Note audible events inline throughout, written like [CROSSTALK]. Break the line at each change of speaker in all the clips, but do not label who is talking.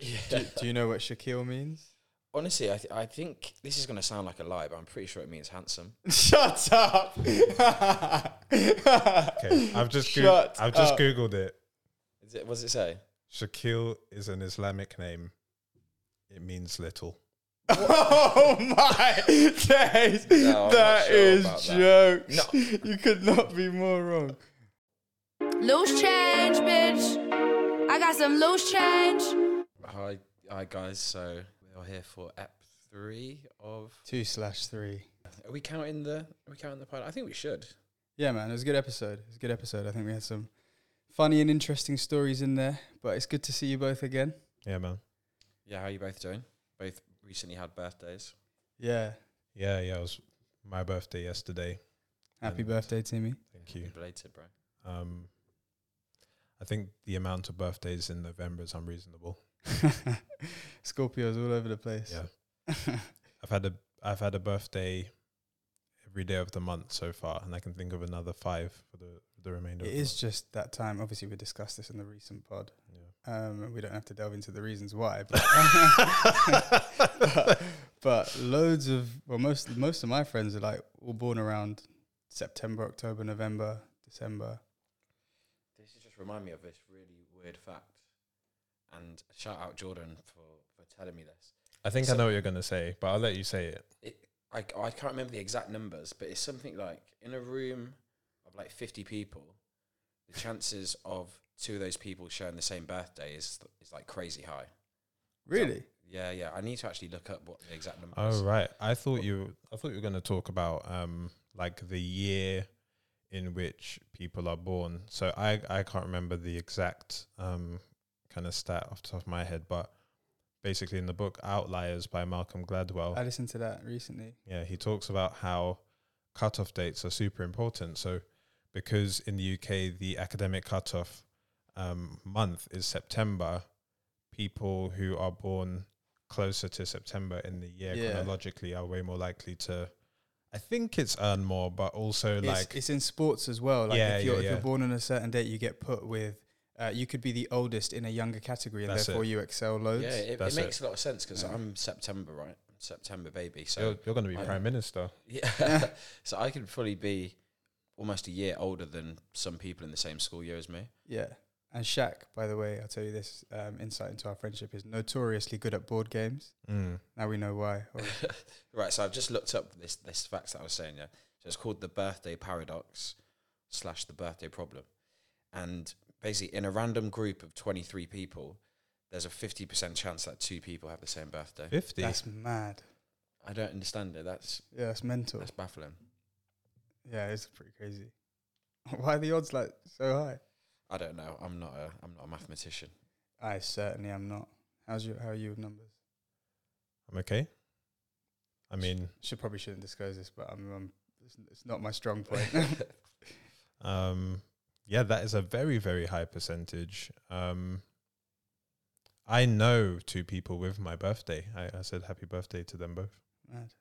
judge.
Do, do you know what Shaquille means?
Honestly, I, th- I think this is going to sound like a lie, but I'm pretty sure it means handsome. [LAUGHS]
Shut up. [LAUGHS]
Okay, I've just goo-
Shut
I've just
up.
googled it.
Is it, what does it say?
Shakil is an Islamic name. It means little. [LAUGHS]
oh my days!
No,
that
sure
is
about that.
jokes.
No.
You could not be more wrong.
Loose change, bitch. I got some loose change.
Hi, hi guys. So we are here for ep three of.
Two slash three.
Are we counting the? Are we counting the pilot? I think we should.
Yeah, man, it was a good episode. It was a good episode. I think we had some funny and interesting stories in there. But it's good to see you both again.
Yeah, man.
Yeah, how are you both doing? Both recently had birthdays.
Yeah.
Yeah, yeah. It was my birthday yesterday.
Happy
And-
birthday, Timmy.
Thank you.
Belated, bro.
Um, I think the amount of birthdays in November is unreasonable. [LAUGHS]
Scorpios all over the place.
Yeah. I've had a I've had a birthday every day of the month so far, and I can think of another five for the the remainder.
It
of the
is just that time. Obviously, we discussed this in the recent pod.
month.
Um, and we don't have to delve into the reasons why, but, but, [LAUGHS] [LAUGHS] but loads of well, most most of my friends are like all born around September, October, November, December.
This has just remind me of this really weird fact. And shout out Jordan for, for telling me this.
I think I know what you're gonna say, but I'll let you say it.
It, I, I can't remember the exact numbers, but it's something like in a room of like 50 people, the chances of two of those people sharing the same birthday is, is like crazy high.
Really?
Yeah, yeah. I need to actually look up what the exact number
Oh
is.
right, I thought you I thought you were gonna talk about um like the year in which people are born. So I I can't remember the exact um kind of stat off the top of my head, but basically in the book Outliers by Malcolm Gladwell,
I listened to that recently.
yeah, he talks about how cutoff dates are super important. So because in the UK the academic cutoff um, month is September, people who are born closer to September in the year
Yeah.
chronologically are way more likely to. I think it's earn more, but also
It's,
like
it's in sports as well. Like
Yeah,
if you're
yeah,
if you're born on a certain date, you get put with. Uh, you could be the oldest in a younger category, and
That's
therefore
it.
you excel loads.
Yeah, it, it
That's
makes a lot of sense because
Yeah.
I'm September, right? September baby. So
you're, you're going to be
I-
prime minister.
yeah, [LAUGHS] so I could fully be almost a year older than some people in the same school year as me.
Yeah. And Shaq, by the way, I'll tell you this um, insight into our friendship is notoriously good at board games.
Mm.
Now we know why. [LAUGHS] obviously.
right, so I've just looked up this this facts that I was saying. Yeah, so it's called the birthday paradox slash the birthday problem, and basically in a random group of twenty three people, there's a fifty percent chance that two people have the same birthday.
Fifty.
That's mad.
I don't understand it. That's
Yeah, that's mental.
that's baffling.
Yeah, it's pretty crazy. [LAUGHS] Why are the odds like so high?
I don't know. I'm not a I'm not a mathematician.
I certainly am not. How's your how are you with numbers?
I'm okay. I mean,
Should probably shouldn't disclose this, but I'm, um it's, it's not my strong point. [LAUGHS] [LAUGHS]
Um, yeah, that is a very, very high percentage. Um, I know two people with my birthday. I, I said happy birthday to them both.
Mad.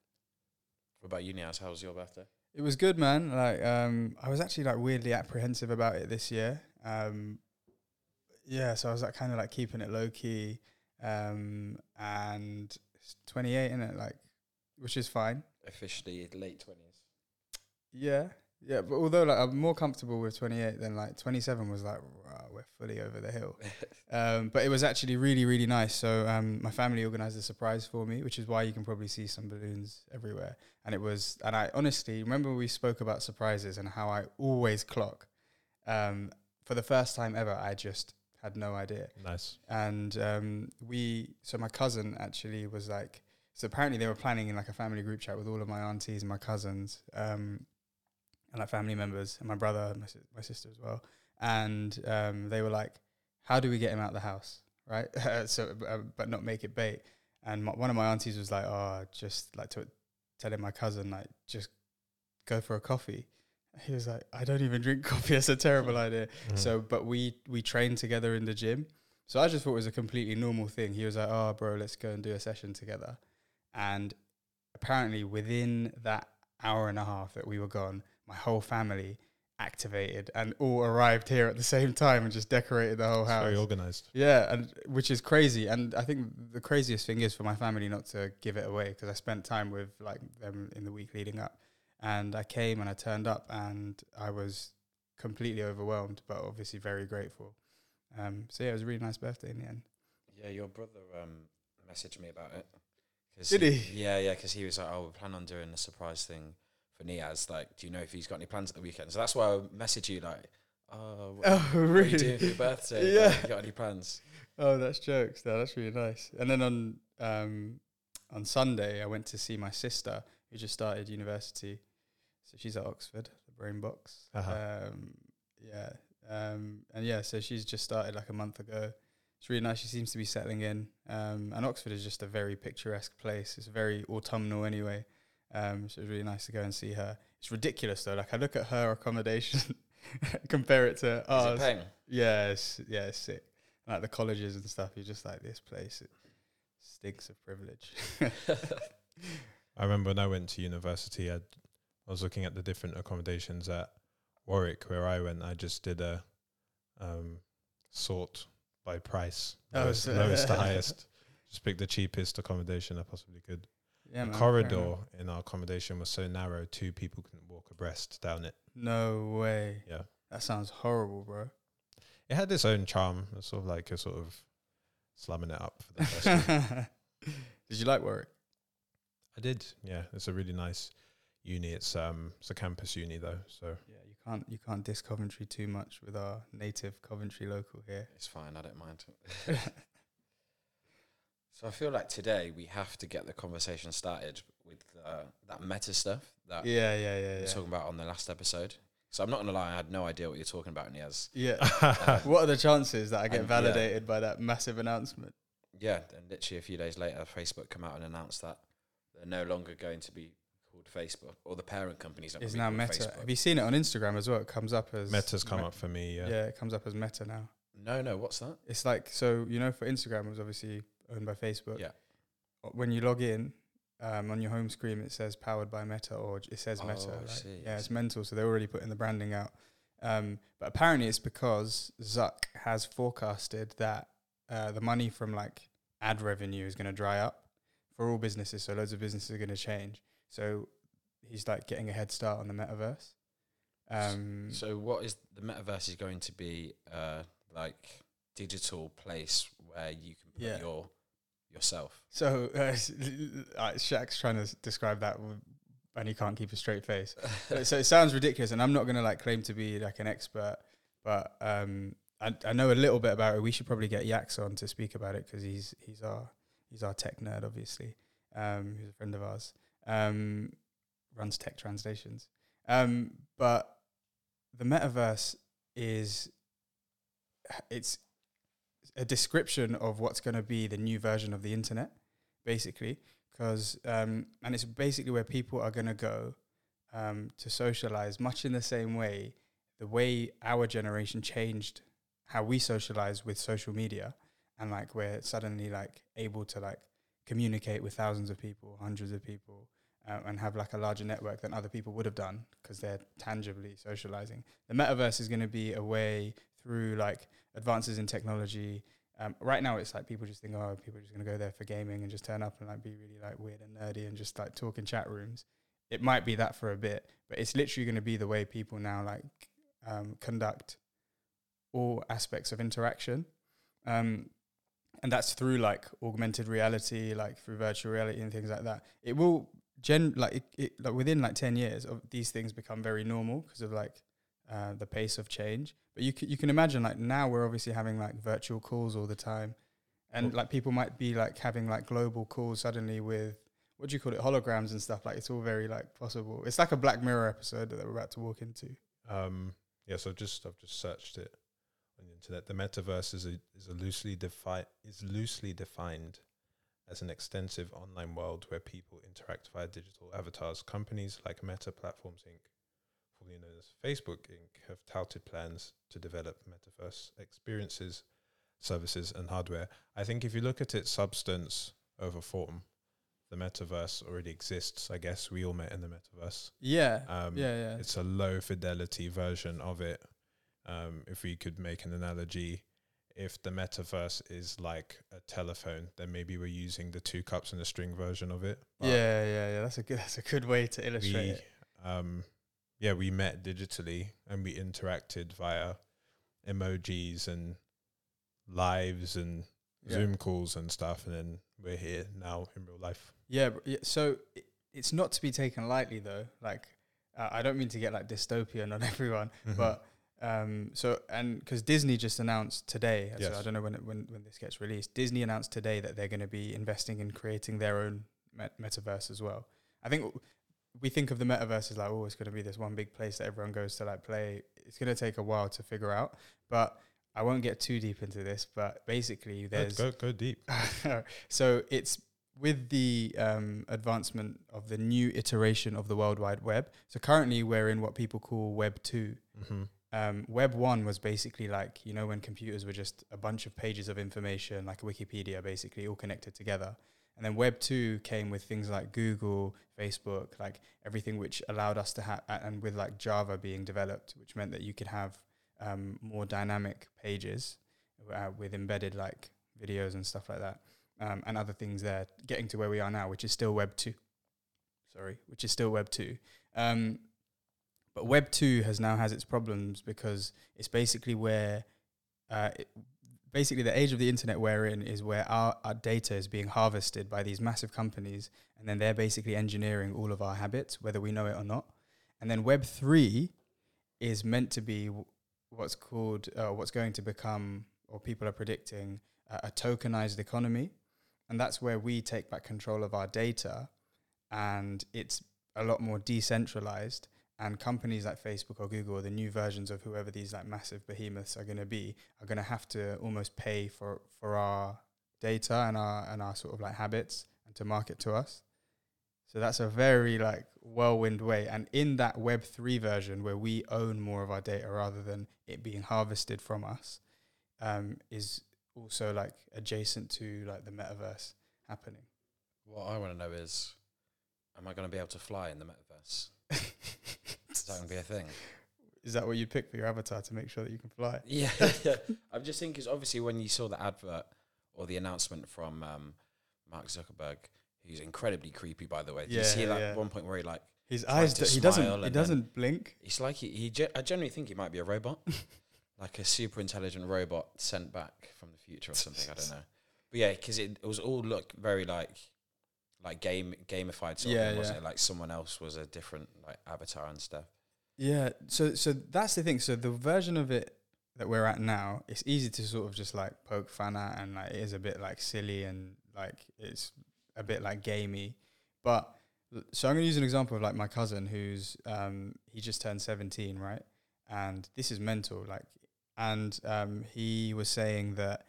What about you, Niaz? How was your birthday?
It was good, man. Like, um, I was actually like weirdly apprehensive about it this year. Um, yeah, so I was like kind of like keeping it low key. Um, and it's 28 in it, like, which is fine.
Officially late twenties.
Yeah, yeah. But although like I'm more comfortable with 28 than like 27 was like, wow, we're fully over the hill. [LAUGHS] Um, but it was actually really, really nice. So um, my family organized a surprise for me, which is why you can probably see some balloons everywhere. And it was, and I honestly remember we spoke about surprises and how I always clock. Um, for the first time ever, I just had no idea.
Nice.
And um, we, so my cousin actually was like, so apparently they were planning in like a family group chat with all of my aunties and my cousins, um, and like family members and my brother, and my, si- my sister as well. And um, they were like, "How do we get him out of the house, right? [LAUGHS] so, uh, but not make it bait." And my, one of my aunties was like, "Oh, just like to telling my cousin like just go for a coffee." He was like, "I don't even drink [LAUGHS] coffee. That's a terrible idea."
Mhm.
So, but we we trained together in the gym. So I just thought it was a completely normal thing. He was like, "Oh, bro, let's go and do a session together." And apparently, within that hour and a half that we were gone, my whole family activated and all arrived here at the same time and just decorated the whole
It's
house.
very organized.
Yeah, and which is crazy. And I think the craziest thing is for my family not to give it away because I spent time with like them in the week leading up, and I came and I turned up and I was completely overwhelmed, but obviously very grateful. Um, so yeah, it was a really nice birthday in the end.
Yeah, your brother um, messaged me about it.
Did he?
Yeah, yeah, because he was like, "Oh, we plan on doing a surprise thing for Niaz. Like, do you know if he's got any plans at the weekend?" So that's why I message you like, "Oh, what, [LAUGHS]
Oh,
what are
really?
you doing for your birthday?
Yeah.
Like, you got any plans?"
Oh, that's jokes. No, that's really nice. And then on um, on Sunday, I went to see my sister who just started university. So she's at Oxford, the Brain Box.
Uh-huh.
Um, yeah, um, and yeah, so she's just started like a month ago. It's really nice. She seems to be settling in. Um, and Oxford is just a very picturesque place. It's very autumnal anyway. Um, so it was really nice to go and see her. It's ridiculous though. Like I look at her accommodation, [LAUGHS] compare it to ours.
Is
ours.
it paying?
Yeah, it's, yeah, it's sick. Like the colleges and stuff, you're just like this place. It stinks of privilege. [LAUGHS]
I remember when I went to university, I'd, I was looking at the different accommodations at Warwick where I went. I just did a um, sort by price,
Oh,
lowest,
so-
lowest to [LAUGHS] highest. Just picked the cheapest accommodation I possibly could.
Yeah,
the
man,
corridor in our accommodation was so narrow, two people couldn't walk abreast down it.
No way.
Yeah.
That sounds horrible, bro.
It had its own charm. It's sort of like a sort of slamming it up for the first year. [LAUGHS]
Did you like Warwick?
I did, yeah. It's a really nice uni. It's um it's a campus uni though, so
Yeah, you can't you can't diss Coventry too much with our native Coventry local here.
It's fine. I don't mind. [LAUGHS] so I feel like today we have to get the conversation started with uh, that meta stuff that
yeah, yeah, yeah,
we were
yeah.
talking about on the last episode. So I'm not gonna lie, I had no idea what you're talking about, Niaz.
Yeah. [LAUGHS] [LAUGHS] what are the chances that I get
And, yeah.
validated by that massive announcement?
Yeah, and literally a few days later, Facebook come out and announced that they're no longer going to be called Facebook, or the parent company's not
It's now Meta.
Facebook.
Have you seen it on Instagram as well? It comes up as
Meta's come
Me-
up for me.
Yeah.
Yeah.
it comes up as Meta now.
No, no, what's that?
It's like so you know for Instagram it was obviously owned by Facebook.
Yeah.
When you log in, um, on your home screen it says powered by Meta or it says
Oh,
Meta. Like-
see,
yeah, it's mental. So they're already putting the branding out. Um, but apparently it's because Zuck has forecasted that uh, the money from like ad revenue is going to dry up for all businesses. So loads of businesses are going to change. So he's like getting a head start on the metaverse. Um,
So what is the metaverse is going to be uh, like digital place where you can put
Yeah.
your yourself.
So uh, uh, Shaq's trying to describe that, and he can't keep a straight face. so, it sounds ridiculous, and I'm not going to like claim to be like an expert, but um, I, I know a little bit about it. We should probably get Yax on to speak about it because he's he's our he's our tech nerd, obviously. Um, he's a friend of ours. Um, runs tech translations. Um, but the metaverse is it's a description of what's going to be the new version of the internet, basically. Because um, and it's basically where people are going to go um, to socialize, much in the same way the way our generation changed how we socialize with social media, and like we're suddenly like able to like communicate with thousands of people, hundreds of people, uh, and have like a larger network than other people would have done because they're tangibly socializing. The metaverse is going to be a way through like advances in technology. Um, right now, it's like people just think, oh, people are just going to go there for gaming and just turn up and like be really like weird and nerdy and just like talk in chat rooms. It might be that for a bit, but it's literally going to be the way people now like um, conduct all aspects of interaction. Um, and that's through like augmented reality, like through virtual reality and things like that. It will gen like it, it like within like ten years of these things become very normal because of like uh, the pace of change. But you can, you can imagine like now we're obviously having like virtual calls all the time, and like people might be like having like global calls suddenly with what do you call it holograms and stuff. Like it's all very like possible. It's like a Black Mirror episode that we're about to walk into.
Um, yeah, so just I've just searched it on the internet. The metaverse is a is a loosely defined is loosely defined as an extensive online world where people interact via digital avatars. Companies like Meta Platforms Inc., formerly known as Facebook Inc., have touted plans to develop metaverse experiences, services, and hardware. I think if you look at its substance over form, the metaverse already exists. I guess we all met in the metaverse.
Yeah,
Um,
yeah, yeah.
It's a low fidelity version of it. Um, if we could make an analogy, if the metaverse is like a telephone, then maybe we're using the two cups and a string version of it. But
yeah, yeah, yeah. That's a good. That's a good way to illustrate
we,
it.
um, yeah, we met digitally and we interacted via emojis and lives and
Yeah.
Zoom calls and stuff, and then we're here now in real life.
Yeah. So it's not to be taken lightly, though. Like, uh, I don't mean to get like dystopian on [LAUGHS] everyone,
Mm-hmm.
but um, so and because Disney just announced today, so
Yes.
I don't know when it, when when this gets released. Disney announced today that they're going to be investing in creating their own met- metaverse as well. I think we think of the metaverse as like, oh, it's going to be this one big place that everyone goes to like play. It's going to take a while to figure out, but I won't get too deep into this. But basically, there's
go go deep. [LAUGHS]
so it's with the um, advancement of the new iteration of the World Wide Web. So currently we're in what people call Web two.
Mm-hmm.
Um, Web one was basically like you know when computers were just a bunch of pages of information, like Wikipedia, basically all connected together. And then Web two came with things like Google, Facebook, like everything which allowed us to have, and with like Java being developed, which meant that you could have um, more dynamic pages uh, with embedded like videos and stuff like that, um, and other things there. Getting to where we are now, which is still Web two. Sorry, which is still Web two. Um, but Web two has now has its problems because it's basically where, uh, it, basically the age of the internet we're in is where our, our data is being harvested by these massive companies, and then they're basically engineering all of our habits, whether we know it or not. And then Web three is meant to be what's called, uh, what's going to become, or people are predicting, uh, a tokenized economy, and that's where we take back control of our data, and it's a lot more decentralized and companies like Facebook or Google or the new versions of whoever these like massive behemoths are going to be are going to have to almost pay for for our data and our and our sort of like habits and to market to us. So that's a very like whirlwind way and in that web 3 version where we own more of our data rather than it being harvested from us um, is also like adjacent to like the metaverse happening.
What I want to know is, am I going to be able to fly in the metaverse? [LAUGHS] Is that going to be a thing?
Is that what you'd pick for your avatar to make sure that you can fly? [LAUGHS]
Yeah, yeah. I'm just thinking, 'cause obviously, when you saw the advert or the announcement from um, Mark Zuckerberg, who's incredibly creepy, by the way. Did you see
Yeah,
that
yeah.
one point where he like,
His eyes, do, he doesn't he doesn't blink.
it's like he, he ge- I generally think he might be a robot, [LAUGHS] like a super intelligent robot sent back from the future or something. I don't know. But yeah, because it, it was all look very like, like game gamified sort
Yeah,
of thing, wasn't
yeah.
it? Like someone else was a different like avatar and stuff.
Yeah. So, so that's the thing. So the version of it that we're at now, it's easy to sort of just like poke fun at, and like it is a bit like silly and like it's a bit like gamey. But so I'm gonna use an example of like my cousin who's um he just turned 17, right? And this is mental, like, and um he was saying that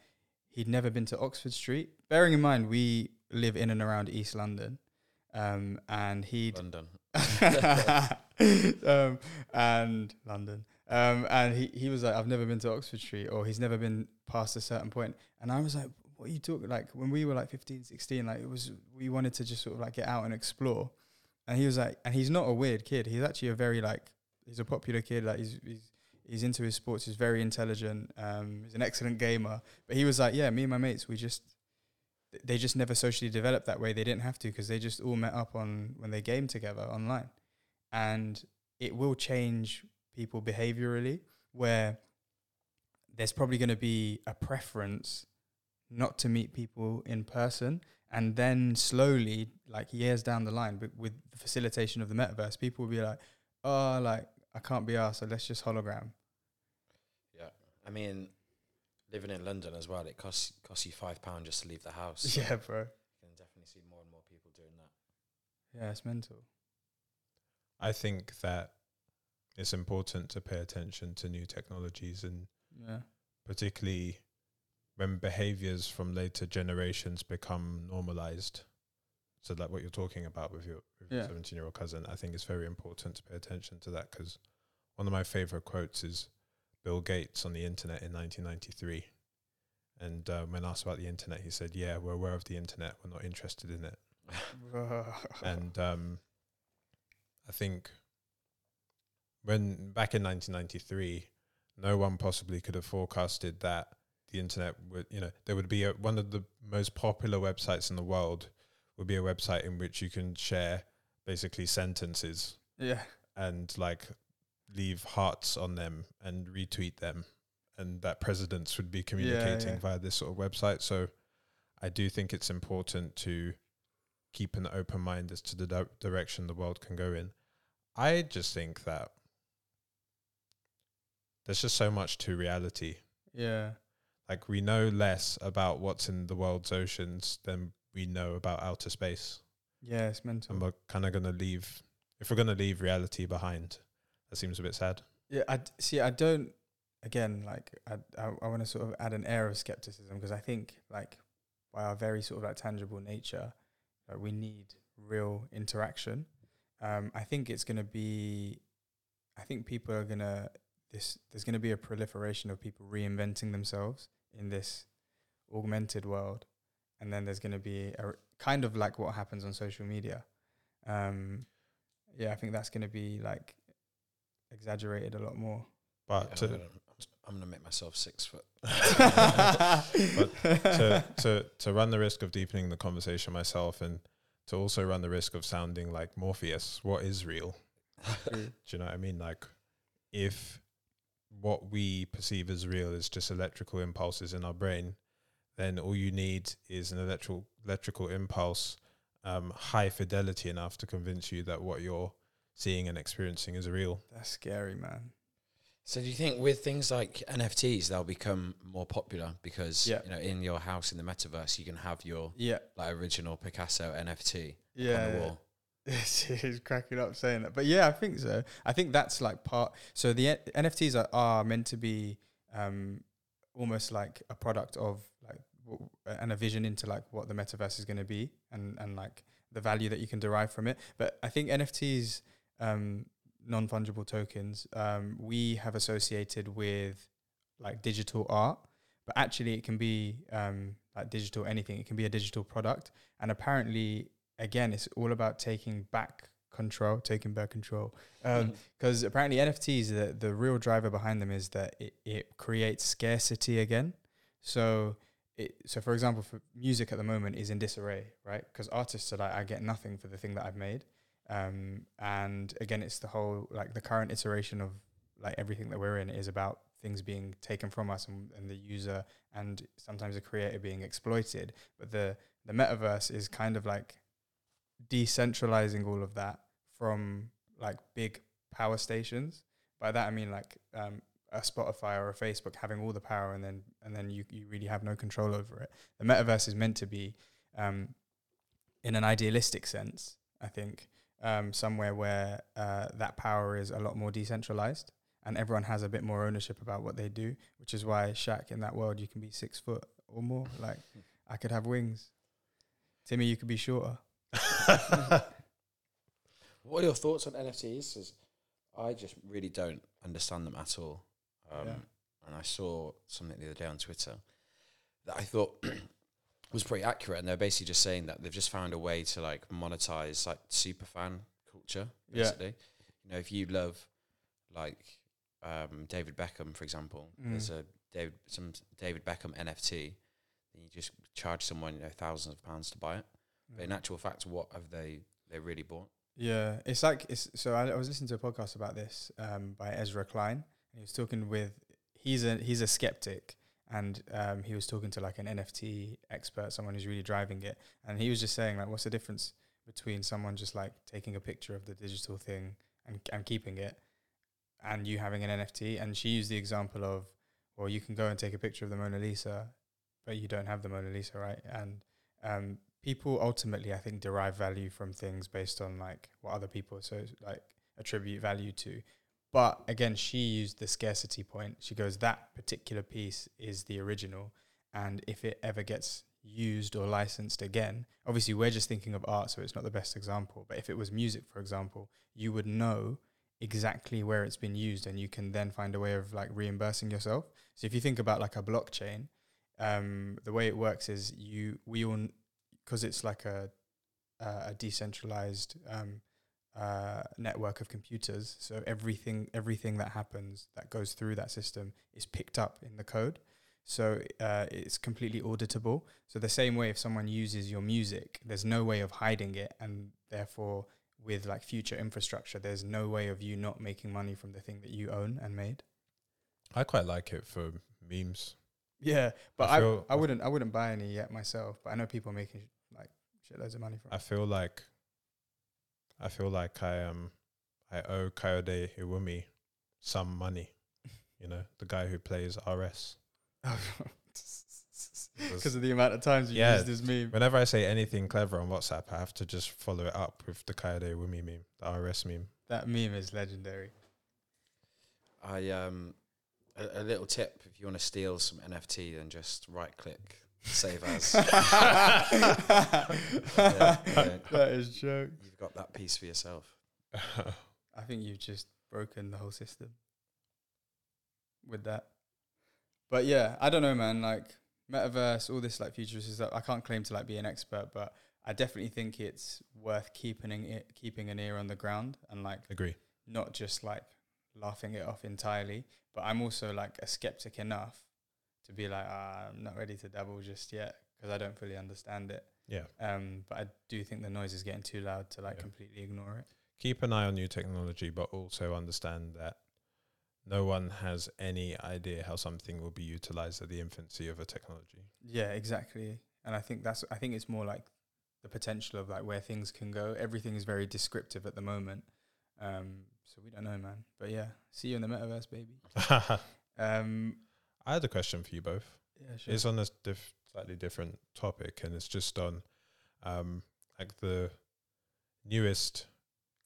he'd never been to Oxford Street. Bearing in mind we live in and around East London, um, and he'd
London. [LAUGHS] [LAUGHS]
um, and London. Um, and he, he was like, I've never been to Oxford Street, or he's never been past a certain point. And I was like, what are you talking? Like when we were like 15, 16, like it was, we wanted to just sort of like get out and explore. And he was like, and he's not a weird kid. He's actually a very like, he's a popular kid. Like he's, he's, he's into his sports. He's very intelligent. Um, he's an excellent gamer. But he was like, yeah, me and my mates, we just, they just never socially developed that way. They didn't have to because they just all met up on when they game together online, and it will change people behaviorally. Where there's probably going to be a preference not to meet people in person, and then slowly, like years down the line, but with the facilitation of the metaverse, people will be like, "Oh, like I can't be asked, so let's just hologram."
Yeah, I mean, living in London as well, it costs costs you five pound just to leave the house. so [LAUGHS]
Yeah, bro.
you can definitely see more and more people doing that.
Yeah, it's mental.
I think that it's important to pay attention to new technologies and
Yeah.
particularly when behaviors from later generations become normalized. So, like what you're talking about with your with your
Yeah.
17 year old cousin, I think it's very important to pay attention to that because one of my favorite quotes is Bill Gates on the internet in 1993. And uh, when asked about the internet, he said, Yeah, we're aware of the internet, we're not interested in it. [LAUGHS] and um, I think when back in 1993, no one possibly could have forecasted that the internet would, you know, there would be a, one of the most popular websites in the world would be a website in which you can share basically sentences
yeah,
and like leave hearts on them and retweet them and that presidents would be communicating
yeah.
via this sort of website so i do think it's important to keep an open mind as to the di- direction the world can go in i just think that there's just so much to reality
yeah,
like we know less about what's in the world's oceans than we know about outer space
yeah. It's mental.
and we're kind of going to leave if we're going to leave reality behind that seems a bit sad
Yeah, I see. I don't. Again, like I, I, I want to sort of add an air of skepticism because I think, like, by our very sort of like tangible nature, like we need real interaction. Um, I think it's going to be. I think people are gonna this. There's going to be a proliferation of people reinventing themselves in this augmented world, and then there's going to be a kind of like what happens on social media. Um, yeah, I think that's going to be like exaggerated a lot more.
but
Yeah,
to,
I'm, gonna, I'm gonna make myself six foot. [LAUGHS]
to to to run the risk of deepening the conversation myself and to also run the risk of sounding like Morpheus, what is real? [LAUGHS] Do you know what I mean? Like if what we perceive as real is just electrical impulses in our brain, then all you need is an electrical electrical impulse, um, high fidelity enough to convince you that what you're seeing and experiencing is real.
That's scary, man.
So do you think with things like NFTs they'll become more popular because
Yeah.
you know in your house in the metaverse you can have your
Yeah,
like original Picasso NFT on
yeah.
the wall. [LAUGHS]
He's cracking up saying that, but yeah, I think so. I think that's like part. So the N- NFTs are, are meant to be um, almost like a product of like w- and a vision into like what the metaverse is going to be and and like the value that you can derive from it. But I think NFTs, um, non fungible tokens, um, we have associated with like digital art, but actually it can be um, like digital anything. It can be a digital product, and apparently again, it's all about taking back control, taking back control. Because apparently NFTs, the, the real driver behind them is that it, it creates scarcity again. So it, so for example, for music at the moment is in disarray, right? Because artists are like, I get nothing for the thing that I've made. Um, and again, it's the whole like the current iteration of like everything that we're in is about things being taken from us and, and the user and sometimes the creator being exploited. But the the metaverse is kind of like decentralizing all of that from like big power stations. By that I mean like um, a Spotify or a Facebook having all the power and then and then you, you really have no control over it. The metaverse is meant to be um, in an idealistic sense, I think, um, somewhere where uh, that power is a lot more decentralized and everyone has a bit more ownership about what they do, which is why Shaq in that world you can be six foot or more. [LAUGHS] Like I could have wings. Timmy, you could be shorter. [LAUGHS]
What are your thoughts on NFTs? 'Cause I just really don't understand them at all. Um,
Yeah.
And I saw something the other day on Twitter that I thought [CLEARS THROAT] was pretty accurate, and they're basically just saying that they've just found a way to like monetize like super fan culture.
Yeah.
Basically, you know, if you love like um, David Beckham, for example,
Mm.
there's a David some David Beckham NFT, then you just charge someone you know thousands of pounds to buy it. But in actual fact, what have they they really bought?
Yeah, it's like it's. So I, I was listening to a podcast about this um, by Ezra Klein, and he was talking with. He's a he's a skeptic, and um, he was talking to like an NFT expert, someone who's really driving it, and he was just saying like, what's the difference between someone just like taking a picture of the digital thing and and keeping it, and you having an NFT? And she used the example of, well, you can go and take a picture of the Mona Lisa, but you don't have the Mona Lisa, right? And um, people ultimately, I think, derive value from things based on like what other people so like attribute value to. But again, she used the scarcity point. She goes, that particular piece is the original, and if it ever gets used or licensed again, obviously we're just thinking of art, so it's not the best example. But if it was music, for example, you would know exactly where it's been used, and you can then find a way of like reimbursing yourself. So if you think about like a blockchain, um, the way it works is you we all because it's like a a decentralized um, uh, network of computers. So everything everything that happens that goes through that system is picked up in the code. So uh, it's completely auditable. So the same way, if someone uses your music, there's no way of hiding it, and therefore, with like future infrastructure, there's no way of you not making money from the thing that you own and made.
I quite like it for memes.
Yeah, but
I
I, I, wouldn't I wouldn't buy any yet myself. But I know people are making like shitloads of money from.
I
it.
feel like I feel like I um I owe Kayode Ewumi some money. You know, the guy who plays RS.
Because [LAUGHS] of the amount of times you
Yeah.
used this meme.
Whenever I say anything clever on WhatsApp, I have to just follow it up with the Kayode Ewumi meme, the RS meme.
That meme is legendary.
I um a, a little tip if you want to steal some NFT, then just right click, save us. [LAUGHS] Yeah, yeah.
that is joke.
You've got that piece for yourself.
I think you've just broken the whole system with that. But yeah, I don't know, man. Like metaverse, all this like futuristic stuff. I can't claim to like be an expert, but I definitely think it's worth keeping it, keeping an ear on the ground and like
Agree.
not just like laughing it off entirely. But I'm also like a skeptic enough to be like, ah, I'm not ready to dabble just yet because I don't fully understand it.
Yeah.
Um, but I do think the noise is getting too loud to like
Yeah.
completely ignore it.
Keep an eye on new technology, but also understand that no one has any idea how something will be utilized at the infancy of a technology.
Yeah, exactly. And I think that's I think it's more like the potential of like where things can go. Everything is very descriptive at the moment. Um, so we don't know, man. But yeah, see you in the metaverse, baby. [LAUGHS] Um,
I had a question for you both.
yeah, sure.
It's on a diff- slightly different topic, and it's just on um, like the newest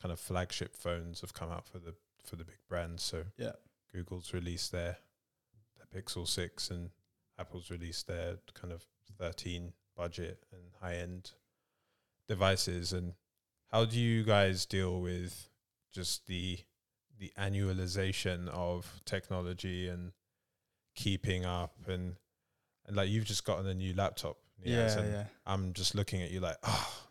kind of flagship phones have come out for the for the big brands. So
Yeah.
Google's released their their Pixel Six, and Apple's released their kind of thirteen budget and high end devices. And how do you guys deal with just the the annualization of technology and keeping up and and like you've just gotten a new laptop Niaz,
yeah,
and
yeah,
i'm just looking at you like oh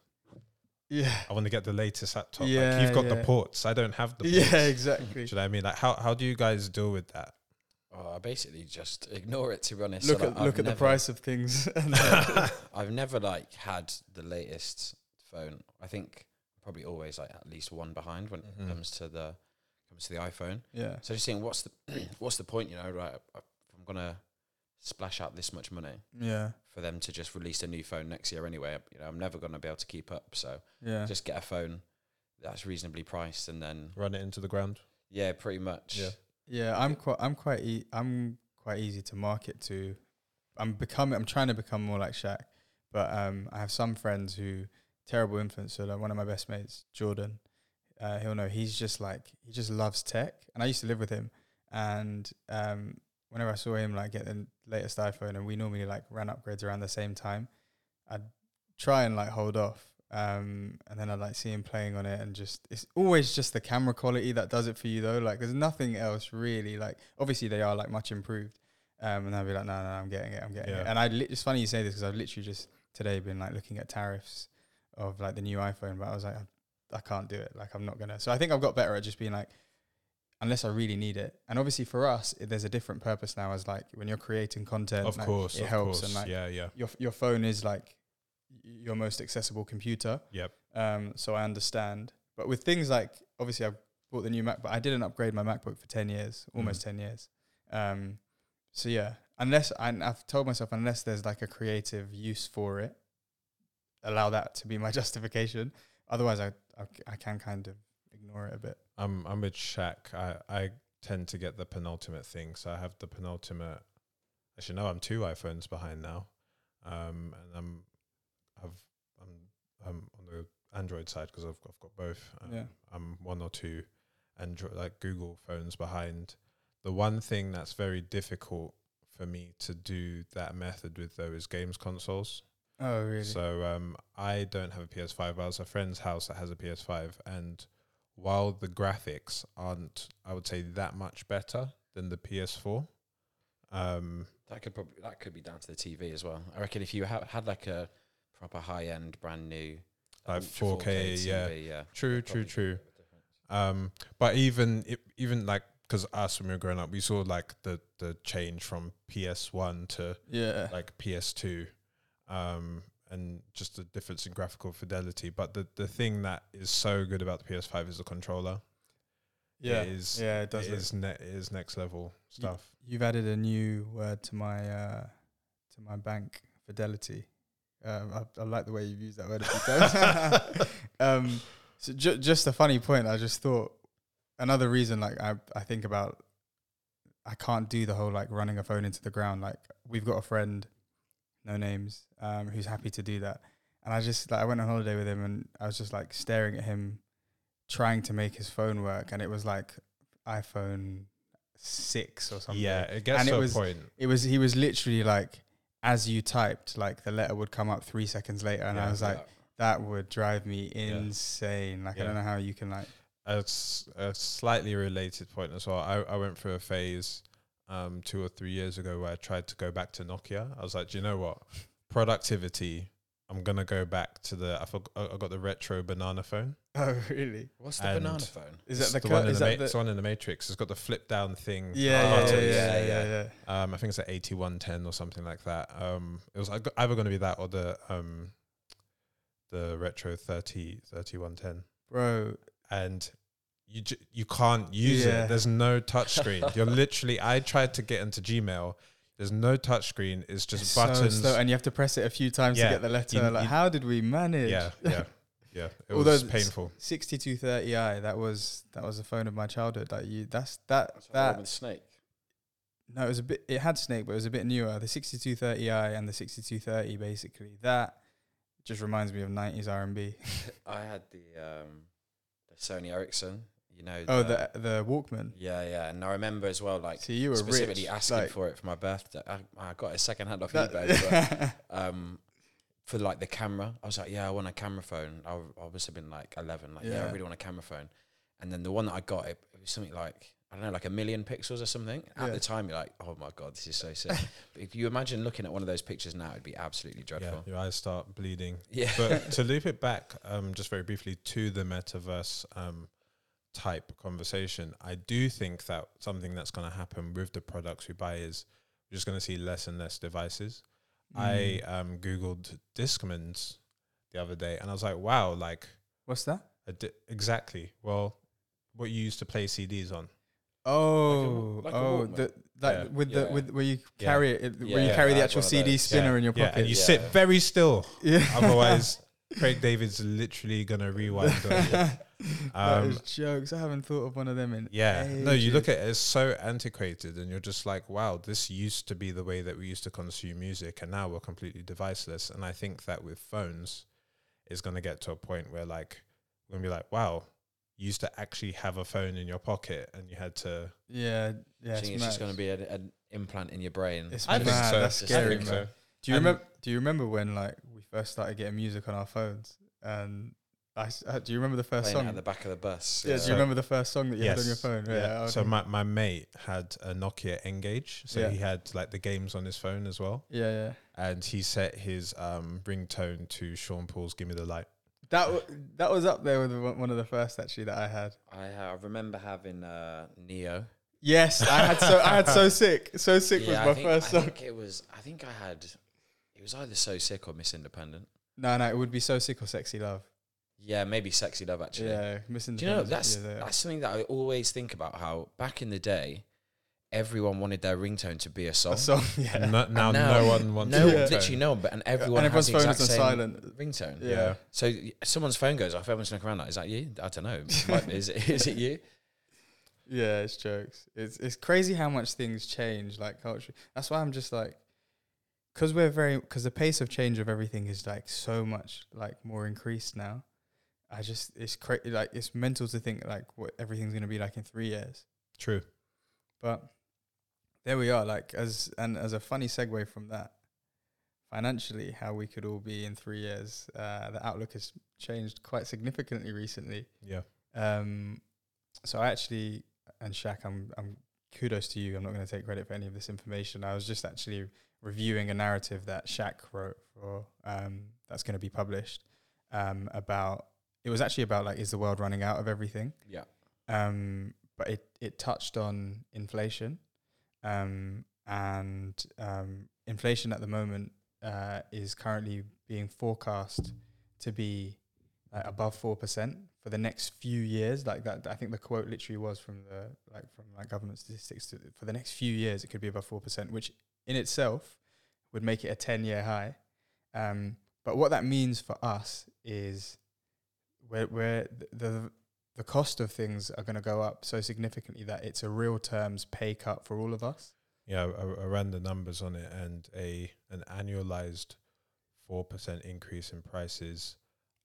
yeah,
i want to get the latest laptop like
Yeah,
you've got the ports i don't have the ports [LAUGHS]
yeah,
Do
exactly.
you know what i mean like how, how do you guys deal with that
Oh, I basically just ignore it to be honest.
look
So,
at
like, I've
look at the price of things. [LAUGHS] [LAUGHS]
I've never like had the latest phone. I think probably always like at least one behind when
Mhm.
it comes to the comes to the iPhone.
yeah,
So just saying, what's the [CLEARS THROAT] what's the point? You know, right? If I'm gonna splash out this much money
yeah,
for them to just release a new phone next year anyway, you know, I'm never gonna be able to keep up. So
yeah.
just get a phone that's reasonably priced, and then
run it into the ground
yeah, pretty much.
Yeah.
Yeah, I'm quite I'm quite e- I'm quite easy to market to. I'm becoming I'm trying to become more like Shaq, but um I have some friends who terrible influencer. Like one of my best mates, Jordan, uh, he'll know he's just like he just loves tech, and I used to live with him, and um whenever I saw him like get the latest iPhone, and we normally like ran upgrades around the same time, I'd try and like hold off. Um, and then I'd like see him playing on it, and just it's always just the camera quality that does it for you, though. Like, there's nothing else really. Like, obviously they are like much improved, um, and I'd be like, no, no, I'm getting it, I'm getting it. And I, li- it's funny you say this because I've literally just today been like looking at tariffs of like the new iPhone, but I was like, I, I can't do it. Like, I'm not gonna. So I think I've got better at just being like, unless I really need it. And obviously for us, it, there's a different purpose now. As like when you're creating content,
of
like,
course
it
of
helps,
course
and like
yeah yeah
your your phone is like your most accessible computer.
yep
Um, so I understand. But with things like obviously I bought the new Mac, but I didn't upgrade my MacBook for ten years, almost ten years. Um, so yeah, unless I, I've told myself unless there's like a creative use for it, allow that to be my [LAUGHS] justification. Otherwise, I I can kind of ignore it a bit.
I'm i'm with Shaq. i i tend to get the penultimate thing so i have the penultimate actually no i'm two iphones behind now um and i'm i've i'm i'm on the android side because I've, I've got both um,
Yeah.
i'm one or two android like google phones behind the one thing that's very difficult for me to do that method with though is games consoles
Oh really?
so um, I don't have a PS5. But I was a friend's house that has a PS5, and while the graphics aren't, I would say that much better than the PS4. Um,
That could probably that could be down to the TV as well. I reckon if you ha- had like a proper high end, brand new
like 4K, yeah.
TV, yeah.
True, true, true. Um, but even it, even like because us when we were growing up, we saw like the the change from PS One to
Yeah.
like PS2, um, and just the difference in graphical fidelity. But the the thing that is so good about the PS5 is the controller.
Yeah.
it is.
yeah, it does.
it
look-
is ne- it is next level stuff.
You've added a new word to my uh, to my bank fidelity. Um, I, I like the way you've used that word a few times. [LAUGHS] [LAUGHS] um, so ju- just a funny point. I just thought another reason, like I I think about, I can't do the whole like running a phone into the ground. Like we've got a friend, no names, um, who's happy to do that, and I just like I went on holiday with him, and I was just like staring at him, trying to make his phone work, and it was like iPhone six or something.
Yeah, it gets
And it
to a
was-
point.
It was he was literally like as you typed, like the letter would come up three seconds later, and I was like,
Yeah.
that would drive me insane. Like I don't know how you can like
a, s- a slightly related point as well. I, I went through a phase um, two or three years ago where I tried to go back to Nokia. I was like, do you know what? Productivity. I'm gonna go back to the. I forgot. I got the retro banana phone. [LAUGHS]
Oh really?
What's the
And-
banana phone?
Is that the,
the one
co-
in
is
the,
that
ma-
the
it's one in the Matrix? It's got the flip down thing.
yeah, yeah, yeah, yeah,
Yeah,
yeah,
yeah.
Um, I think it's at eighty one ten or something like that. Um, it was either going to be that or the um, the retro 30 3110.
Bro,
and you ju- you can't use
Yeah.
it. There's no touch [LAUGHS] screen. You're literally. I tried to get into Gmail. There's no touch screen. It's just
it's so
buttons.
slow, and you have to press it a few times
Yeah,
to get the letter.
you-
like,
you-
how did we manage?
yeah, [LAUGHS] yeah, yeah. It
Although
was
it's-
painful.
6230i. That was that was the phone of my childhood. Like you, that's that
That's what
that.
went with Snake.
No, it was a bit. It had Snake, but it was a bit newer. The 6230i and the 6230, basically. That just reminds me of 90s R&B. [LAUGHS]
I had the um, the Sony Ericsson. You know.
Oh, the the Walkman.
Yeah, yeah, and I remember as well, like
See, you were
specifically
rich.
asking
like,
for it for my birthday. I, I got a second hand off
that-
eBay, [LAUGHS] but um, for like the camera, I was like, yeah, I want a camera phone. I must have been like eleven. Like, yeah. I really want a camera phone. And then the one that I got, it, it was something like I don't know, like a million pixels or something. At
Yeah.
the time, you're like, oh my god, this is so sick. [LAUGHS] but if you imagine looking at one of those pictures now, it'd be absolutely
Yeah,
dreadful.
your eyes start bleeding.
Yeah,
But [LAUGHS] to loop it back, um, just very briefly to the metaverse um, type conversation, I do think that something that's going to happen with the products we buy is we're just going to see less and less devices. I
Mm.
um, googled Discmans the other day, and I was like, wow, like
What's that?
a di- exactly. Well, what you used to play CDs on.
Oh,
like a
oh, the like
Yeah.
with the with where you carry it, it- where you carry
I
the actual CD spinner
yeah,
in your
yeah,
pocket.
and you
Yeah.
sit very still.
yeah.
Otherwise, [LAUGHS] Craig David's literally gonna rewind. on [LAUGHS]
that
Um,
is jokes. I haven't thought of one of them in.
Yeah. No, you look at it, it's so antiquated and you're just like, wow, this used to be the way that we used to consume music and now we're completely deviceless. And I think that with phones is gonna get to a point where like we're gonna be like, wow, you used to actually have a phone in your pocket and you had to
Yeah, yeah.
I
It's,
think it's just going to be a, an implant in your brain.
It's
I
mad.
think so.
That's
I
scary,
think
man.
so.
Do you
And-
remember? Do you remember when like we first started getting music on our phones? And I s- uh, do you remember the first song?
at the back of the bus.
yeah, do
So-
you remember the first song that you had on your phone?
Yeah.
I
So my, my mate had a Nokia N-Gage. So
Yeah.
he had like the games on his phone as well.
yeah, yeah.
And he set his um ringtone to Sean Paul's Give Me the Light.
That w- that was up there with one one of the first actually that I had.
I, ha- I remember having uh, Ne-Yo.
Yes, I had so I had so [LAUGHS] sick. So sick
Yeah,
was my
think,
first
I
song.
think it was. I think I had. It was either So Sick or Miss Independent.
No, no, it would be so sick or sexy love.
Yeah, maybe Sexy Love actually.
Yeah, missing.
Do you know that's that's something that I always think about how back in the day, everyone wanted their ringtone to be a song.
a song. [LAUGHS] Yeah,
And no, now,
now-
no one wants
No,
a
Yeah.
literally no one, but and everyone
and
has
everyone's
the
phone
exact
is on silent.
ringtone.
Yeah.
Yeah.
So someone's phone goes off, everyone's looking around like, is that you? I don't know. [LAUGHS] Is it, is it you?
Yeah, it's jokes. It's it's crazy how much things change, like culture. That's why I'm just like, because we're very, because the pace of change of everything is like so much like more increased now. I just it's crazy like it's mental to think like what everything's gonna be like in three years.
True.
But there we are. Like as and as a funny segue from that, financially, how we could all be in three years. Uh, the outlook has changed quite significantly recently.
Yeah.
Um, so I actually, and Shaq, I'm, I'm kudos to you. I'm not going to take credit for any of this information. I was just actually reviewing a narrative that Shaq wrote for um, that's going to be published, um, about it was actually about like is the world running out of everything?
Yeah.
um, but it, it touched on inflation, um, and um, inflation at the moment uh, is currently being forecast to be like above four percent for the next few years. Like that, I think the quote literally was from the like from like government statistics. To, for the next few years, it could be above four percent, which in itself would make it a ten-year high. Um, but what that means for us is where the the cost of things are going to go up so significantly that it's a real terms pay cut for all of us.
Yeah, I, I ran the numbers on it, and a an annualized four percent increase in prices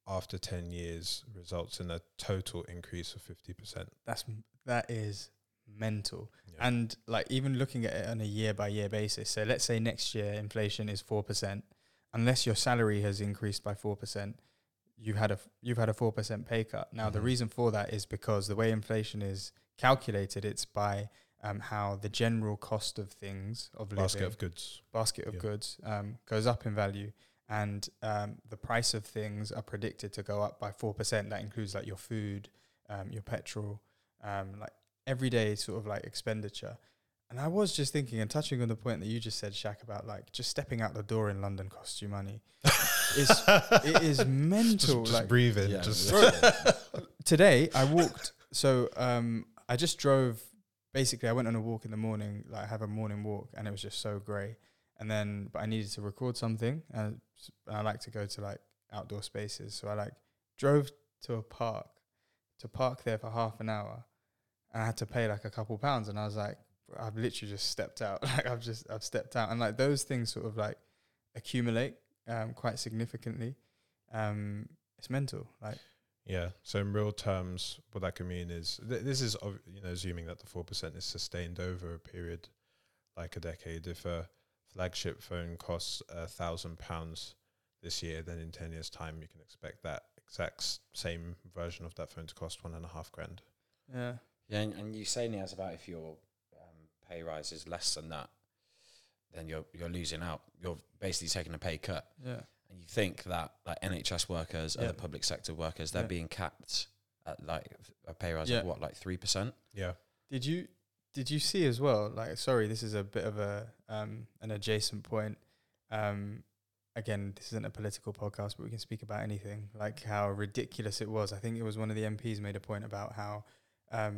after ten years results in a total increase of fifty percent.
That's that is mental.
Yeah.
And like even looking at it on a year by year basis. So let's say next year inflation is four percent. Unless your salary has increased by four percent, you had a you've had a four percent pay cut. Now the
Mhm.
reason for that is because the way inflation is calculated, it's by um, how the general cost of things of
basket
living
of goods.
basket of
Yeah.
goods um, goes up in value and um, the price of things are predicted to go up by 4% that includes like your food um, your petrol um, like everyday sort of like expenditure and i was just thinking and touching on the point that you just said Shaq about like just stepping out the door in london costs you money [LAUGHS] It's- it is mental
Just, just
like
breathe in.
Yeah,
just [LAUGHS]
today I walked. So um, I just drove. Basically, I went on a walk in the morning. Like I have a morning walk, and it was just so grey. And then, but I needed to record something, and I like to go to like outdoor spaces. So I like drove to a park, to park there for half an hour, and I had to pay like a couple pounds. And I was like, I've literally just stepped out. [LAUGHS] Like I've just I've stepped out, and like those things sort of like accumulate um, quite significantly. Um, it's mental. Like
Yeah. So in real terms, what that can mean is th- this is ov- you know assuming that the four percent is sustained over a period like a decade. If a flagship phone costs a thousand pounds this year, then in ten years' time you can expect that exact same version of that phone to cost one and a half grand.
yeah.
Yeah, and, and you say Niaz about if your um, pay rise is less than that, then you're you're losing out. You're basically taking a pay cut,
Yeah.
and you think that like NHS workers,
Yeah.
other public sector workers, they're
Yeah.
being capped at like a pay rise
Yeah.
of what, like three percent?
Yeah.
Did you did you see as well? Like, sorry, this is a bit of a um an adjacent point. Um, again, this isn't a political podcast, but we can speak about anything. Like how ridiculous it was. I think it was one of the MPs made a point about how,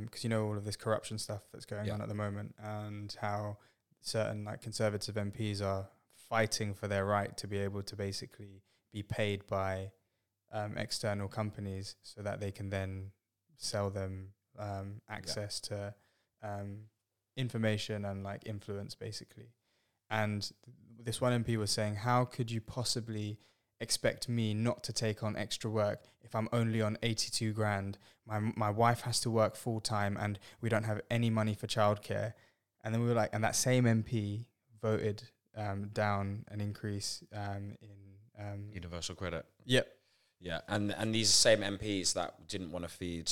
because you know all of this corruption stuff that's going
Yeah.
on at the moment, and how certain like conservative MPs are fighting for their right to be able to basically be paid by um, external companies so that they can then sell them um, access to um, information and like influence basically. And th- this one MP was saying, how could you possibly expect me not to take on extra work if I'm only on 82 grand? My my wife has to work full time and we don't have any money for childcare. And then we were like, and that same MP voted um, down an increase um, in um,
Universal credit.
yep
Yeah, and and these same MPs that didn't want to feed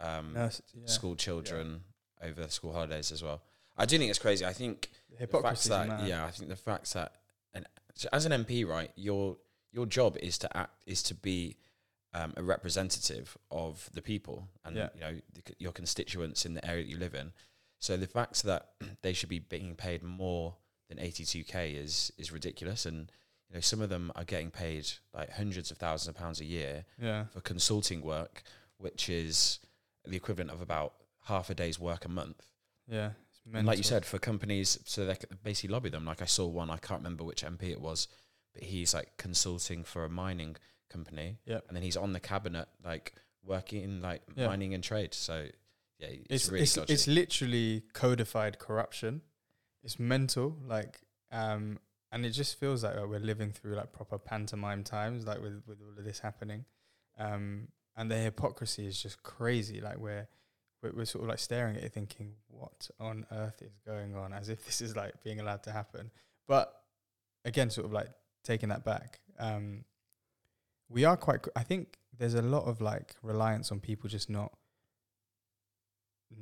um,
nurse, yeah.
school children over school holidays as well. I do think it's crazy. I think
The
the fact
hypocrisy
that yeah, I think the fact that an, as an MP, right, your your job is to act is to be um, a representative of the people and
Yeah.
you know the, your constituents in the area that you live in. So the fact that [CLEARS THROAT] they should be being paid more than 82k is is ridiculous, and you know some of them are getting paid like hundreds of thousands of pounds a year
yeah
for consulting work, which is the equivalent of about half a day's work a month.
yeah
And like you said, for companies, so they basically lobby them. Like I saw one, I can't remember which MP it was, but he's like consulting for a mining company,
Yep.
and then he's on the cabinet, like working in like
Yeah.
mining and trade. So yeah, it's,
it's
really
it's, it's literally codified corruption. It's mental, like, um, and it just feels like, we're living through like proper pantomime times, like with with all of this happening, um, and the hypocrisy is just crazy. Like we're we're, we're sort of like staring at it, thinking, what on earth is going on? As if this is like being allowed to happen. But again, sort of like taking that back, um, we are quite. I think there's a lot of like reliance on people just not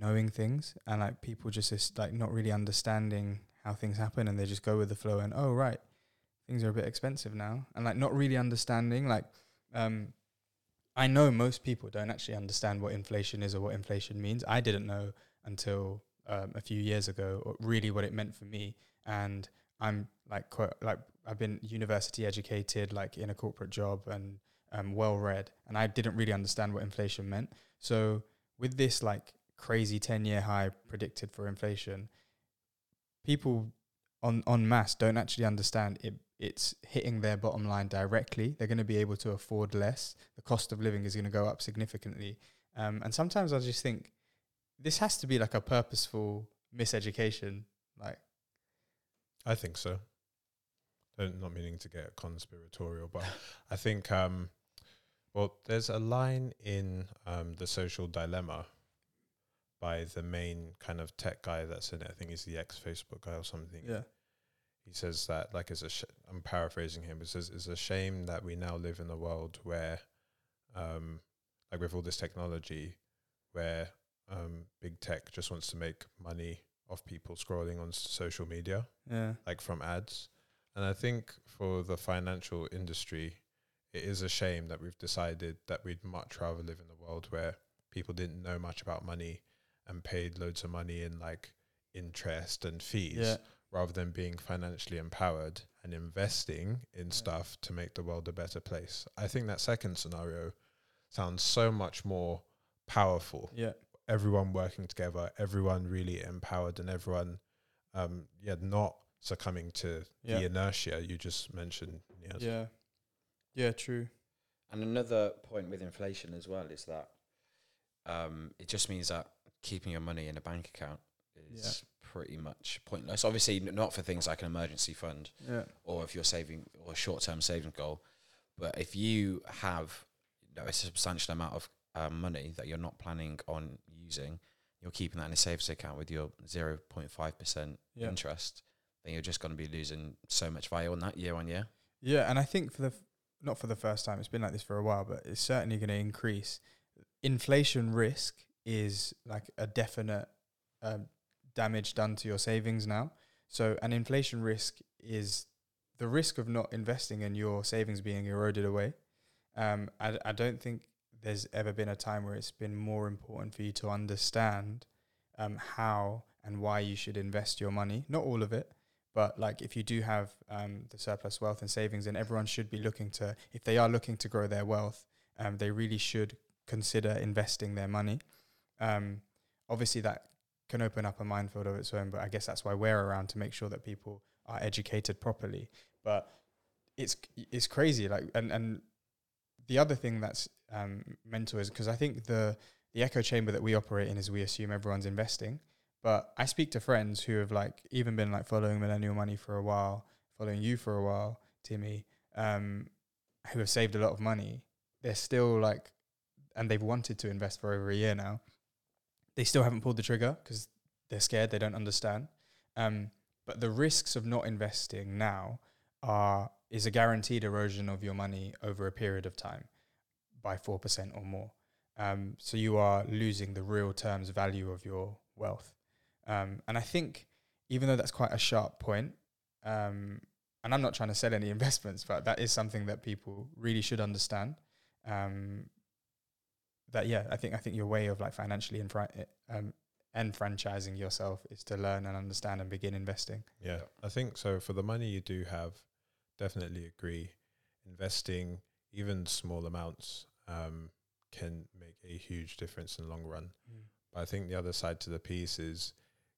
knowing things and like people just like not really understanding how things happen and they just go with the flow and oh right things are a bit expensive now and like not really understanding like um I know most people don't actually understand what inflation is or what inflation means. I didn't know until um, a few years ago or really what it meant for me. And I'm like quite, like I've been university educated, like in a corporate job and um, well read, and I didn't really understand what inflation meant. So with this like crazy ten year high predicted for inflation, people on on mass don't actually understand it it's hitting their bottom line directly. They're going to be able to afford less. The cost of living is going to go up significantly. Um, and sometimes I just think this has to be like a purposeful miseducation. Like,
I think so. I'm not meaning to get conspiratorial, but I think, um, well, there's a line in um, The Social Dilemma by the main kind of tech guy that's in it. I think he's the ex Facebook guy or something.
yeah,
he says that like it's a sh- I'm paraphrasing him. It says it's a shame that we now live in a world where, um, like with all this technology, where um, big tech just wants to make money off people scrolling on social media,
yeah,
like from ads. And I think for the financial industry, it is a shame that we've decided that we'd much rather live in a world where people didn't know much about money and paid loads of money in like interest and fees
yeah,
rather than being financially empowered and investing in
Yeah.
stuff to make the world a better place. I think that second scenario sounds so much more powerful.
yeah,
Everyone working together, everyone really empowered, and everyone, um, yeah, not succumbing to
Yeah.
the inertia you just mentioned. Niaz.
yeah, yeah. True.
And another point with inflation as well is that um, it just means that keeping your money in a bank account is pretty much pointless. Obviously, not for things like an emergency fund
Yeah,
or if you're saving or a short term saving goal. But if you have you know, a substantial amount of um, money that you're not planning on using, you're keeping that in a savings account with your 0.5%
yeah.
interest, then you're just going to be losing so much value on that year on year.
Yeah, and I think for the not for the first time, it's been like this for a while, but it's certainly going to increase. Inflation risk is like a definite um, damage done to your savings now. So, an inflation risk is the risk of not investing and your savings being eroded away. Um, I, I don't think there's ever been a time where it's been more important for you to understand um, how and why you should invest your money. Not all of it, but like if you do have um, the surplus wealth and savings, then everyone should be looking to, if they are looking to grow their wealth, um, they really should consider investing their money. Um, obviously, that can open up a minefield of its own, but I guess that's why we're around to make sure that people are educated properly. But it's it's crazy, like and and the other thing that's um, mental is because I think the the echo chamber that we operate in is we assume everyone's investing, but I speak to friends who have like even been like following millennial money for a while, following you for a while, Timmy, um, who have saved a lot of money. They're still like, and they've wanted to invest for over a year now. They still haven't pulled the trigger because they're scared. They don't understand. Um, but the risks of not investing now are is a guaranteed erosion of your money over a period of time by four percent or more. Um, so you are losing the real terms value of your wealth. Um, and I think even though that's quite a sharp point, um, and I'm not trying to sell any [LAUGHS] investments, but that is something that people really should understand. Um, that yeah, I think I think your way of like financially enfra- um, enfranchising yourself is to learn and understand and begin investing.
Yeah, I think so. For the money you do have, definitely agree. Investing even small amounts um, can make a huge difference in the long run. But I think the other side to the piece is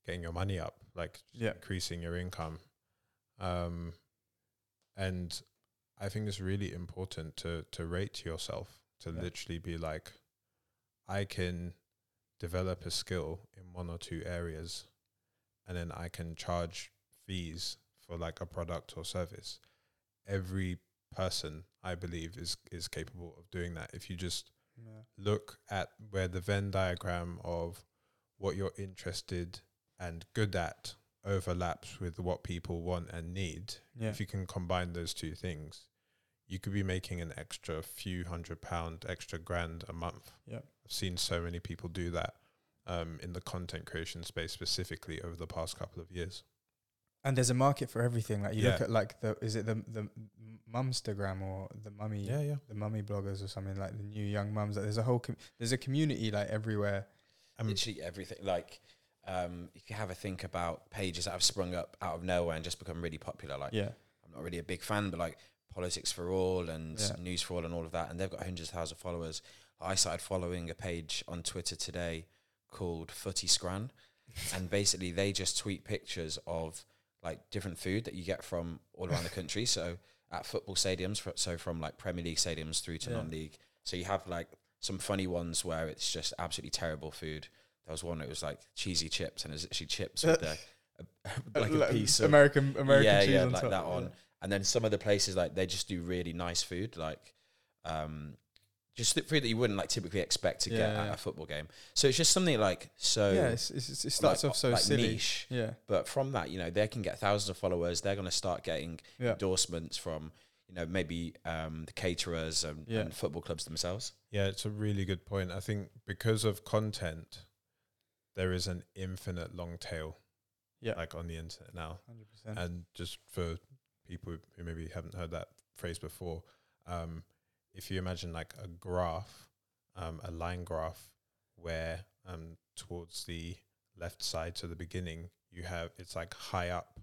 getting your money up, like
Yeah.
increasing your income. Um, and I think it's really important to to rate yourself, to
Yeah.
literally be like, I can develop a skill in one or two areas, and then I can charge fees for like a product or service. Every person, I believe, is is capable of doing that. If you just
Yeah.
look at where the Venn diagram of what you're interested and good at overlaps with what people want and need,
Yeah.
if you can combine those two things, you could be making an extra few hundred pound, extra grand a month.
Yeah.
I've seen so many people do that um, in the content creation space specifically over the past couple of years.
And there's a market for everything. Like you look at like the is it the the mumstagram or the mummy
Yeah, yeah.
the mummy bloggers or something like the new young mums. Like there's a whole com- there's a community like everywhere.
Um,
literally everything. Like, um, if you have a think about pages that have sprung up out of nowhere and just become really popular, like
Yeah,
I'm not really a big fan, but like Politics for All and
Yeah.
News for All and all of that, and they've got hundreds of thousands of followers. I started following a page on Twitter today called Footy Scran, [LAUGHS] and basically they just tweet pictures of like different food that you get from all around the country. So at football stadiums, fr- so from like Premier League stadiums through to
Yeah.
non-league. So you have like some funny ones where it's just absolutely terrible food. There was one that was like cheesy chips, and it was actually chips with the, [LAUGHS] a, like a piece of
American American
yeah,
cheese
yeah,
on
like
top.
that on.
Yeah.
And then some of the places like they just do really nice food, like um, just food that you wouldn't like typically expect to get
Yeah,
at a football game. So it's just something like so
yeah, it's, it's, it's- it starts
like,
off so
like
silly.
niche,
Yeah,
but from that, you know, they can get thousands of followers. They're going to start getting
yeah,
endorsements from you know maybe um, the caterers and,
Yeah.
and football clubs themselves.
Yeah, it's a really good point. I think because of content, there is an infinite long tail,
yeah,
like on the internet now.
hundred percent.
And just for people who maybe haven't heard that phrase before, um, if you imagine like a graph, um, a line graph, where um, towards the left side to the beginning, you have it's like high up,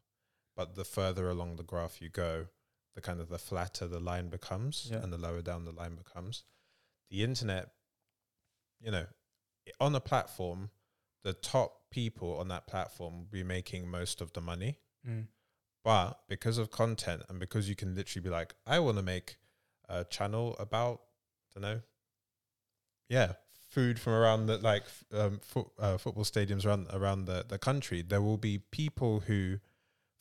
but the further along the graph you go, the kind of the flatter the line becomes,
Yeah.
and the lower down the line becomes. The internet, you know, on a platform, the top people on that platform will be making most of the money.
Mm.
But because of content and because you can literally be like, I want to make a channel about, don't know, yeah, food from around the like um, foot, uh, football stadiums around around the the country. There will be people who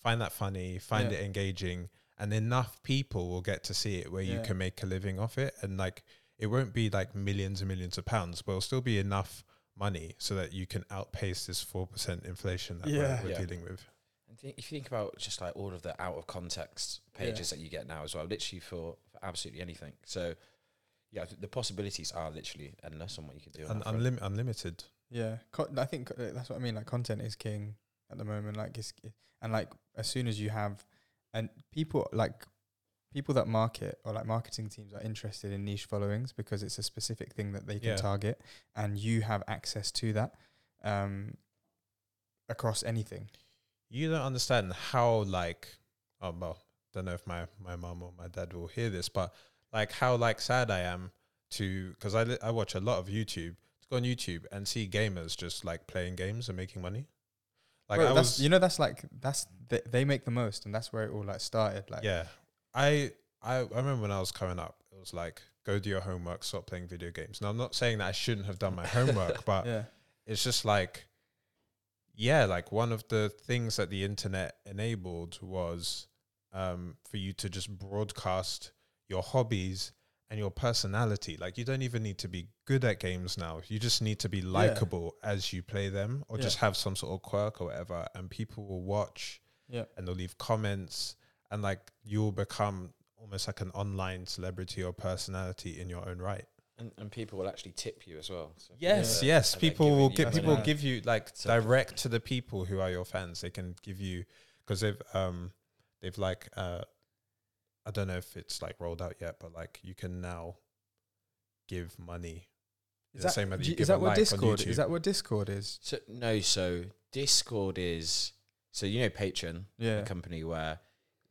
find that funny, find
Yeah.
it engaging, and enough people will get to see it where you can make a living off it. And like, it won't be like millions and millions of pounds, but it'll still be enough money so that you can outpace this four percent inflation that
Yeah.
we're, we're
Yeah.
dealing with.
And thi- if you think about just like all of the out of context pages that you get now as well, literally for, for absolutely anything. So yeah, th- the possibilities are literally endless on what you can do. on
Un-
that front.
unlim- unlimited.
Yeah, Co- I think uh, that's what I mean. Like content is king at the moment. Like it's and like as soon as you have and people like people that market or like marketing teams are interested in niche followings because it's a specific thing that they can
Yeah.
target and you have access to that um across anything.
you don't understand how like oh well don't know if my my mom or my dad will hear this but like how like sad i am to because I, li- I watch a lot of youtube to go on youtube and see gamers just like playing games and making money like
Bro,
i
that's
was
you know that's like that's th- they make the most and that's where it all like started. Like
yeah I, I i remember when i was coming up it was like go do your homework stop playing video games. Now i'm not saying that i shouldn't have done my homework [LAUGHS] but
yeah,
it's just like yeah like one of the things that the internet enabled was um, for you to just broadcast your hobbies and your personality. Like you don't even need to be good at games now. You just need to be likable as you play them or
Yeah.
just have some sort of quirk or whatever. And people will watch
yeah,
and they'll leave comments and like you'll become almost like an online celebrity or personality in your own right
and, and people will actually tip you as well. So
Yes,
uh,
yes.
and
People will
you
give people will give you like
So-
direct to the people who are your fans. They can give you because they've um they've like uh I don't know if it's like rolled out yet, but like you can now give money.
Is
the
that,
same way you
you-
give
is
a
that what
like
Discord is? That what Discord is?
So no, so Discord is so you know Patreon,
Yeah,
a company where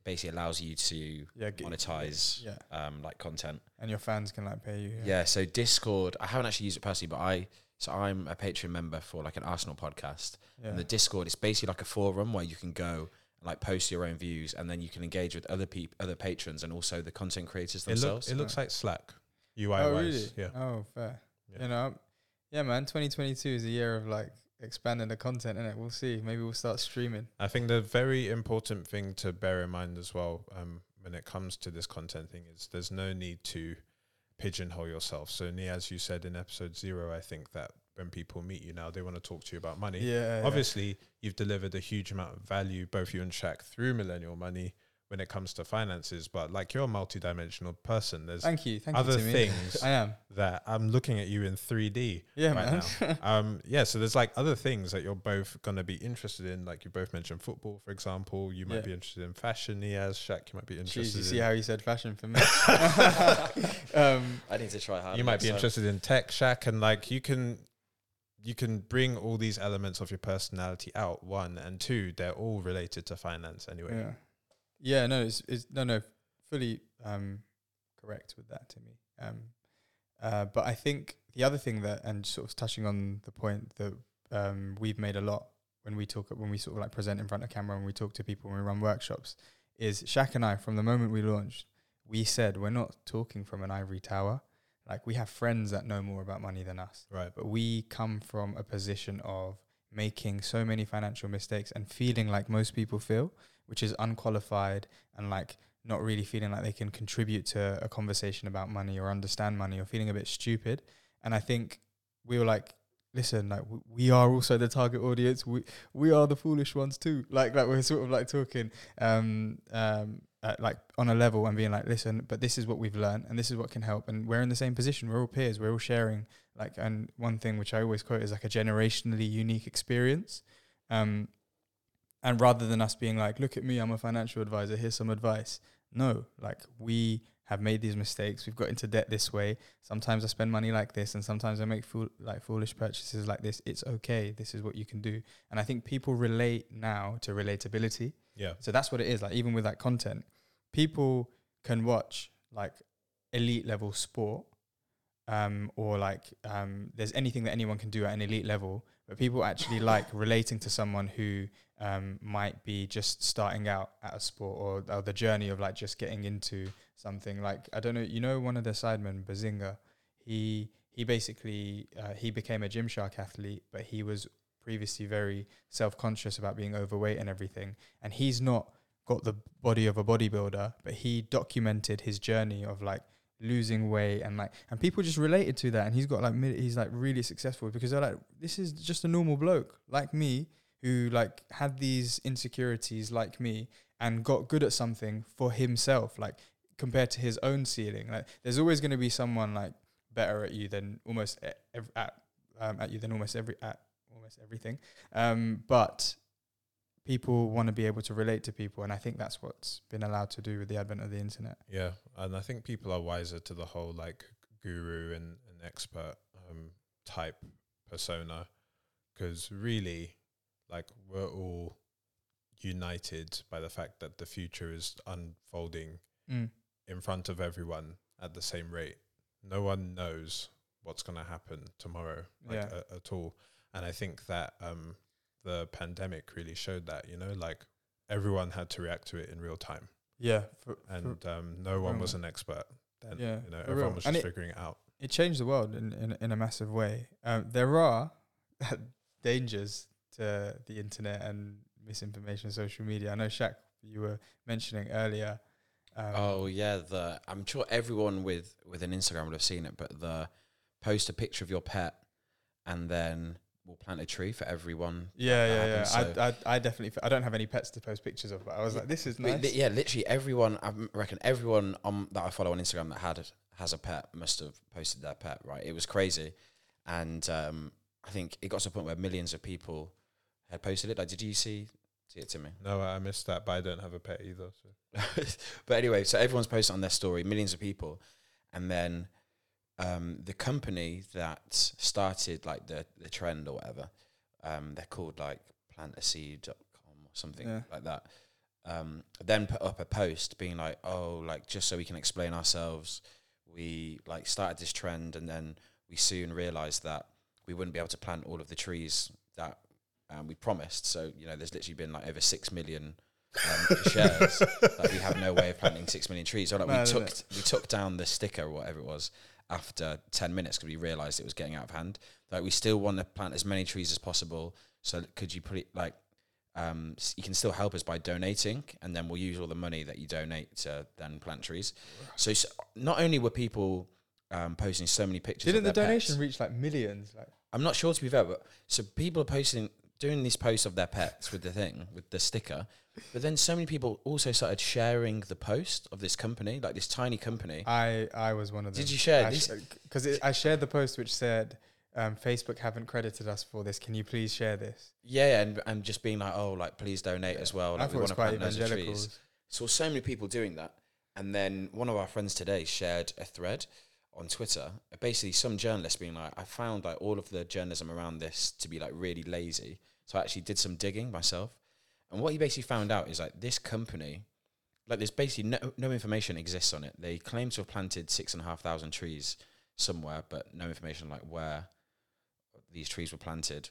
basically allows you to
yeah,
monetize
Yeah,
um, like content.
and your fans can like pay you.
Yeah. So Discord, I haven't actually used it personally, but I so I'm a Patreon member for like an Arsenal podcast.
yeah.
And the Discord is basically like a forum where you can go and like post your own views, and then you can engage with other people, other patrons, and also the content creators
It, look,
themselves.
it looks like Slack. UI
oh
wise.
really?
Yeah.
Oh fair.
Yeah.
You know, yeah, man. 2022 is a year of like expanding the content, and it. We'll see. Maybe we'll start streaming.
I think the very important thing to bear in mind as well um, when it comes to this content thing is there's no need to pigeonhole yourself. So, Nia, as you said in episode zero, I think that when people meet you now, they want to talk to you about money.
Yeah. yeah.
Obviously, you've delivered a huge amount of value, both you and Shaq, through Millennial Money, when it comes to finances, but like you're a multidimensional person. There's
Thank you. Thank
other
you. Timmy.
things [LAUGHS]
I am.
that I'm looking at you in 3D
Yeah,
right
man.
now. [LAUGHS] um, yeah, so there's like other things that you're both gonna be interested in. Like you both mentioned football, for example. You might
Yeah.
be interested in fashion, Niaz, Shaq. You might be
Jeez,
interested.
you see how you said fashion for me. [LAUGHS] um,
I need to try hard.
you might be interested in tech, Shaq, and like you can. You can bring all these elements of your personality out. One and two, they're all related to finance anyway.
Yeah, yeah. No, it's, it's no, no, fully um, correct with that, Timmy. Um, uh, but I think the other thing that, and sort of touching on the point that um, we've made a lot when we talk, when we sort of like present in front of camera, when we talk to people, when we run workshops, is Shaq and I. From the moment we launched, we said we're not talking from an ivory tower. Like we have friends that know more about money than us
Right.
but we come from a position of making so many financial mistakes and feeling like most people feel, which is unqualified and like not really feeling like they can contribute to a conversation about money or understand money or feeling a bit stupid. And I think we were like, listen, like we are also the target audience. We we are the foolish ones too. [LAUGHS] Like like we're sort of like talking um um uh, like on a level and being like, listen, but this is what we've learned and this is what can help. And we're in the same position. We're all peers. We're all sharing like and one thing which I always quote is like a generationally unique experience. Um, and rather than us being like, look at me, I'm a financial advisor, here's some advice. No, like we have made these mistakes. We've got into debt this way. Sometimes I spend money like this, and sometimes I make fool like foolish purchases like this. It's okay. This is what you can do. And I think people relate now to relatability.
Yeah.
So that's what it is. Like even with that content, people can watch like elite level sport, um, or like um, there's anything that anyone can do at an elite level. But people actually like relating to someone who um, might be just starting out at a sport or, or the journey of like just getting into something. Like I don't know, you know, one of the sidemen, Behzinga, he he basically uh, he became a Gymshark athlete, but he was previously very self conscious about being overweight and everything. And he's not got the body of a bodybuilder, but he documented his journey of like losing weight and like and people just related to that and he's got like he's like really successful because they're like this is just a normal bloke like me who like had these insecurities like me and got good at something for himself like compared to his own ceiling. Like there's always going to be someone like better at you than almost ev- at um, at you than almost every at almost everything. Um but people want to be able to relate to people and i think that's what's been allowed to do with the advent of the internet
Yeah, and I think people are wiser to the whole like guru and, and expert um, type persona because really, like, we're all united by the fact that the future is unfolding
mm.
in front of everyone at the same rate. No one knows what's going to happen tomorrow like,
Yeah.
a- at all. And I think that um, the pandemic really showed that, you know, like everyone had to react to it in real time
yeah for, for-
and um, no one was an expert then.
Yeah,
you know, everyone
real.
was
And
just
it-
figuring it out.
it changed the world in, in, in a massive way. Um, there are [LAUGHS] dangers to the internet and misinformation, social media. I know Shaq, you were mentioning earlier. Um,
Oh yeah, the I'm sure everyone with with an Instagram would have seen it, but the post a picture of your pet and then we'll plant a tree for everyone.
yeah,
that
yeah, yeah.
so-
I, I, I definitely, f- I don't have any pets to post pictures of, but I was like, this is nice.
li- yeah, literally everyone. I reckon everyone on that I follow on Instagram that had has a pet must have posted their pet. Right, it was crazy, and um, I think it got to a point where millions of people had posted it. Like, did you see see it to me?
No, I missed that, but I don't have a pet either. So. [LAUGHS]
but anyway, so everyone's posted on their story, millions of people, and then um, the company that started like the the trend or whatever, um, they're called like plantaseed.com or something
Yeah.
like that. Um, then put up a post being like, oh, like just so we can explain ourselves, we like started this trend, and then we soon realized that we wouldn't be able to plant all of the trees that um, we promised. So you know, there's literally been like over six million um, shares. Like we have no way of planting six million trees. So like
Mad,
we took we took down the sticker or whatever it was after ten minutes because we realised it was getting out of hand. Like we still want to plant as many trees as possible. So could you put it like um, you can still help us by donating, and then we'll use all the money that you donate to then plant trees. So, s not only were people um, posting so many pictures,
Didn't the donation
pets,
reach like millions? Like,
I'm not sure to be fair, but so people are posting doing these posts of their pets with the thing with the sticker, But then so many people also started sharing the post of this company, like this tiny company.
I I was one of them.
Did you share this?
Because I shared the post which said, um, "Facebook haven't credited us for this. Can you please share this?"
Yeah, and and just being like, oh, like please donate as well.
I thought
we
it was
want to
quite
plant loads of trees. Saw so many people doing that, and then one of our friends today shared a thread on Twitter. Basically, some journalist being like, I found like all of the journalism around this to be like really lazy. So I actually did some digging myself, and what he basically found out is like this company, like there's basically no, no information exists on it. They claim to have planted six and a half thousand trees somewhere, but no information like where these trees were planted.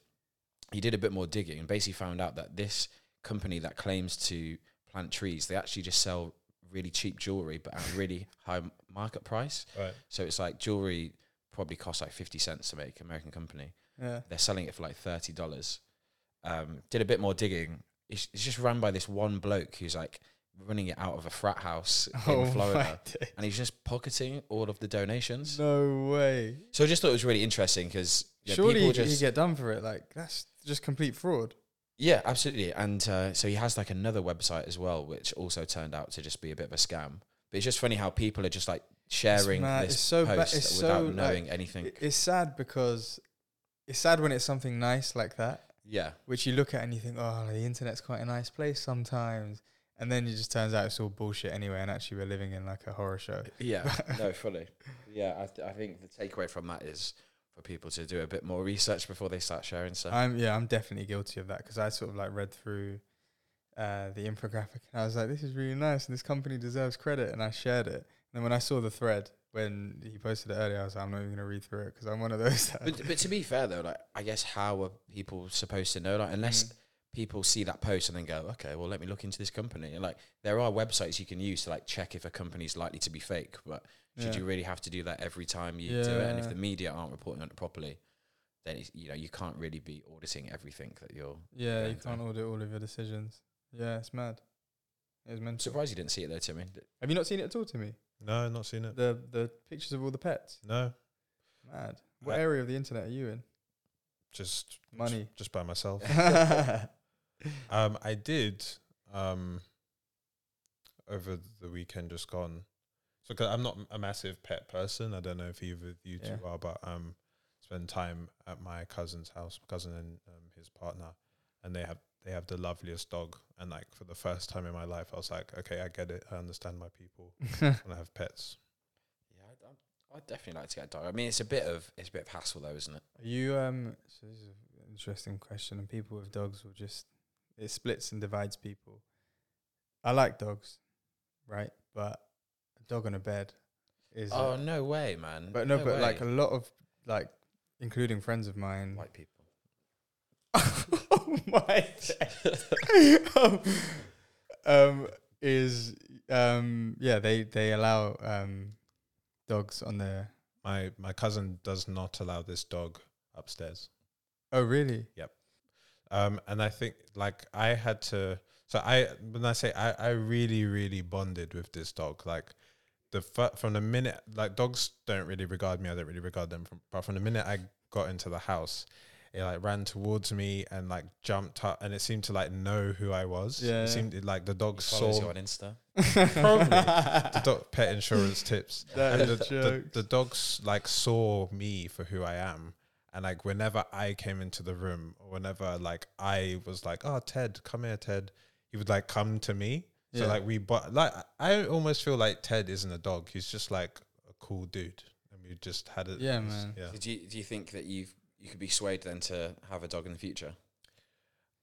He did a bit more digging and basically found out that this company that claims to plant trees, they actually just sell really cheap jewelry, but at a really high market price.
Right.
So it's like jewelry probably costs like fifty cents to make. American company,
Yeah.
they're selling it for like thirty dollars. Um, did a bit more digging. It's, it's just run by this one bloke who's like running it out of a frat house in [LAUGHS]
Oh
Florida, and he's just pocketing all of the donations.
No way.
So I just thought it was really interesting because
Surely
people
you,
just
you get done for it. Like that's just complete fraud.
Yeah, absolutely. And uh, so he has like another website as well, which also turned out to just be a bit of a scam. But it's just funny how people are just like sharing
mad.
this
It's so ba-
post
it's
without
so, like,
knowing anything.
It's sad because it's sad when it's something nice like that,
yeah,
which you look at and you think, oh, the internet's quite a nice place sometimes. And then it just turns out it's all bullshit anyway. And actually, we're living in like a horror show.
yeah, [LAUGHS] no, fully. Yeah, I, th- I think the takeaway from that is for people to do a bit more research before they start sharing stuff.
I'm yeah, I'm definitely guilty of that because I sort of like read through uh, the infographic and I was like, this is really nice and this company deserves credit, and I shared it. And then when I saw the thread when he posted it earlier, I was like, I'm not even gonna read through it because I'm one of those. That
but, but to be fair though, like I guess how are people supposed to know? Like unless
Mm.
people see that post and then go, okay, well let me look into this company. And like there are websites you can use to like check if a company is likely to be fake, but should
Yeah.
you really have to do that every time you do it? And if the media aren't reporting on it properly, then it's, you know you can't really be auditing everything that you're.
yeah, you can't audit all of your decisions. Yeah, it's mad. It's
I'm
mental.
surprised you didn't see it though, Timmy.
Have you not seen it at all, Timmy?
No, not seen it.
The the pictures of all the pets.
No,
Mad. What
I-
area of the internet are you in?
just
Money.
just by myself. [LAUGHS] Um, I did um over the weekend just gone. So 'cause I'm not a massive pet person. I don't know if either of you two are, but um, spend time at my cousin's house, my cousin and um, his partner, and they have they have the loveliest dog. And like for the first time in my life, I was like, okay, I get it. I understand my people [LAUGHS] when I have pets.
Yeah, I'd, I'd- I'd definitely like to get a dog. I mean, it's a bit of it's a bit of hassle though, isn't it?
Are you um so this is an interesting question and people with dogs will just it splits and divides people. I like dogs, right? But a dog on a bed is
Oh no way, man!
but no, but like a lot of like including friends of mine
white people. [LAUGHS]
my [LAUGHS] um, um is um yeah, they they allow um dogs on their
My my cousin does not allow this dog upstairs.
Oh really? Yep.
Um, and I think like I had to. So I when I say I, I really really bonded with this dog. Like the fir- from the minute like dogs don't really regard me. I don't really regard them. From but from the minute I got into the house, it like ran towards me and like jumped up, and it seemed to like know who I was.
Yeah.
it seemed like the dog
Follows
saw
you on Insta. [LAUGHS] [LAUGHS]
Probably. the dog pet insurance tips. [LAUGHS]
That
And
is
the, the, the dogs like saw me for who I am. And like whenever I came into the room or whenever like I was like, Oh Ted, come here, Ted, he would like come to me. So
Yeah.
like we but like I almost feel like Ted isn't a dog. He's just like a cool dude. And we just had it.
Yeah, man.
Yeah.
Did you do you think that you you could be swayed then to have a dog in the future?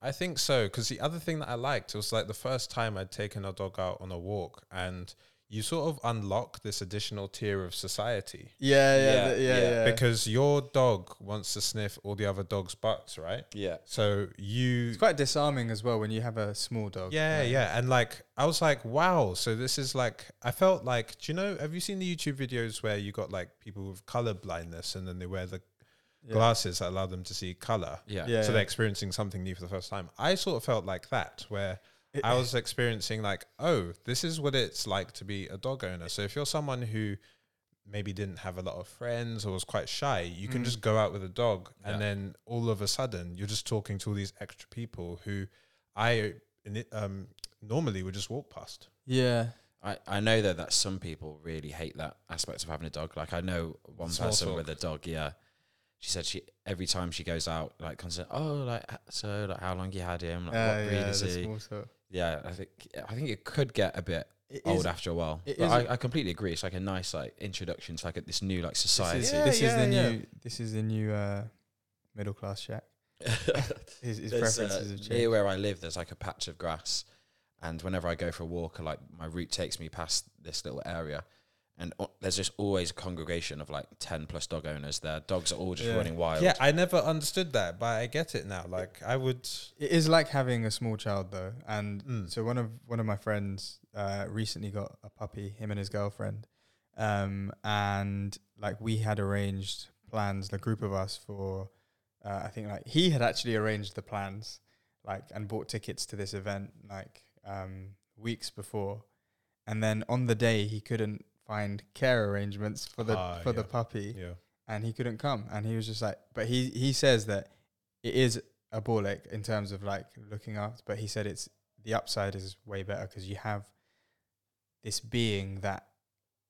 I think so because the other thing that I liked was like the first time I'd taken a dog out on a walk, and you sort of unlock this additional tier of society
Yeah, yeah,
Yeah,
th- yeah,
yeah.
yeah.
because your dog wants to sniff all the other dogs' butts, right?
Yeah.
So you,
it's quite disarming as well when you have a small dog.
yeah,
Like,
yeah, and like I was like, wow. So this is like I felt like, do you know? Have you seen the YouTube videos where you got like people with color blindness and then they wear the
yeah.
glasses that allow them to see color?
Yeah.
Yeah.
so they're experiencing something new for the first time. I sort of felt like that, where I was experiencing like, oh, this is what it's like to be a dog owner. So if you're someone who maybe didn't have a lot of friends or was quite shy, you can
Mm.
just go out with a dog, and then all of a sudden you're just talking to all these extra people who I um, normally would just walk past.
Yeah.
I, I know though that some people really hate that aspect of having a dog. Like I know one
Small
person
talk.
with a dog. Yeah, she said she every time she goes out, like, comes in, oh, like so, like how long you had him? Like,
Uh,
what breed
yeah,
is he? Yeah, I think I think it could get a bit
It
old
is-
after a while.
it
But
is
I,
a-
I completely agree. It's like a nice like introduction to like a, this new like
This
society.
is,
Yeah,
this is the
yeah.
new. This is the new uh, middle class shack. [LAUGHS] His, his preferences
uh,
have
near where I live, there's like a patch of grass, and whenever I go for a walk, like my route takes me past this little area, and o- there's just always a congregation of like ten plus dog owners. Their dogs are all just
Yeah.
running wild.
Yeah, I never understood that, but I get it now. Like I would.
It is like having a small child though, and
Mm.
so one of one of my friends uh, recently got a puppy, him and his girlfriend, um, and like we had arranged plans, the group of us for, uh, I think like he had actually arranged the plans, like and bought tickets to this event like um, weeks before, and then on the day he couldn't find care arrangements for the
Ah,
for the puppy,
Yeah.
and he couldn't come and he was just like but he he says that it is a ball ache in terms of like looking after but he said it's the upside is way better because you have this being that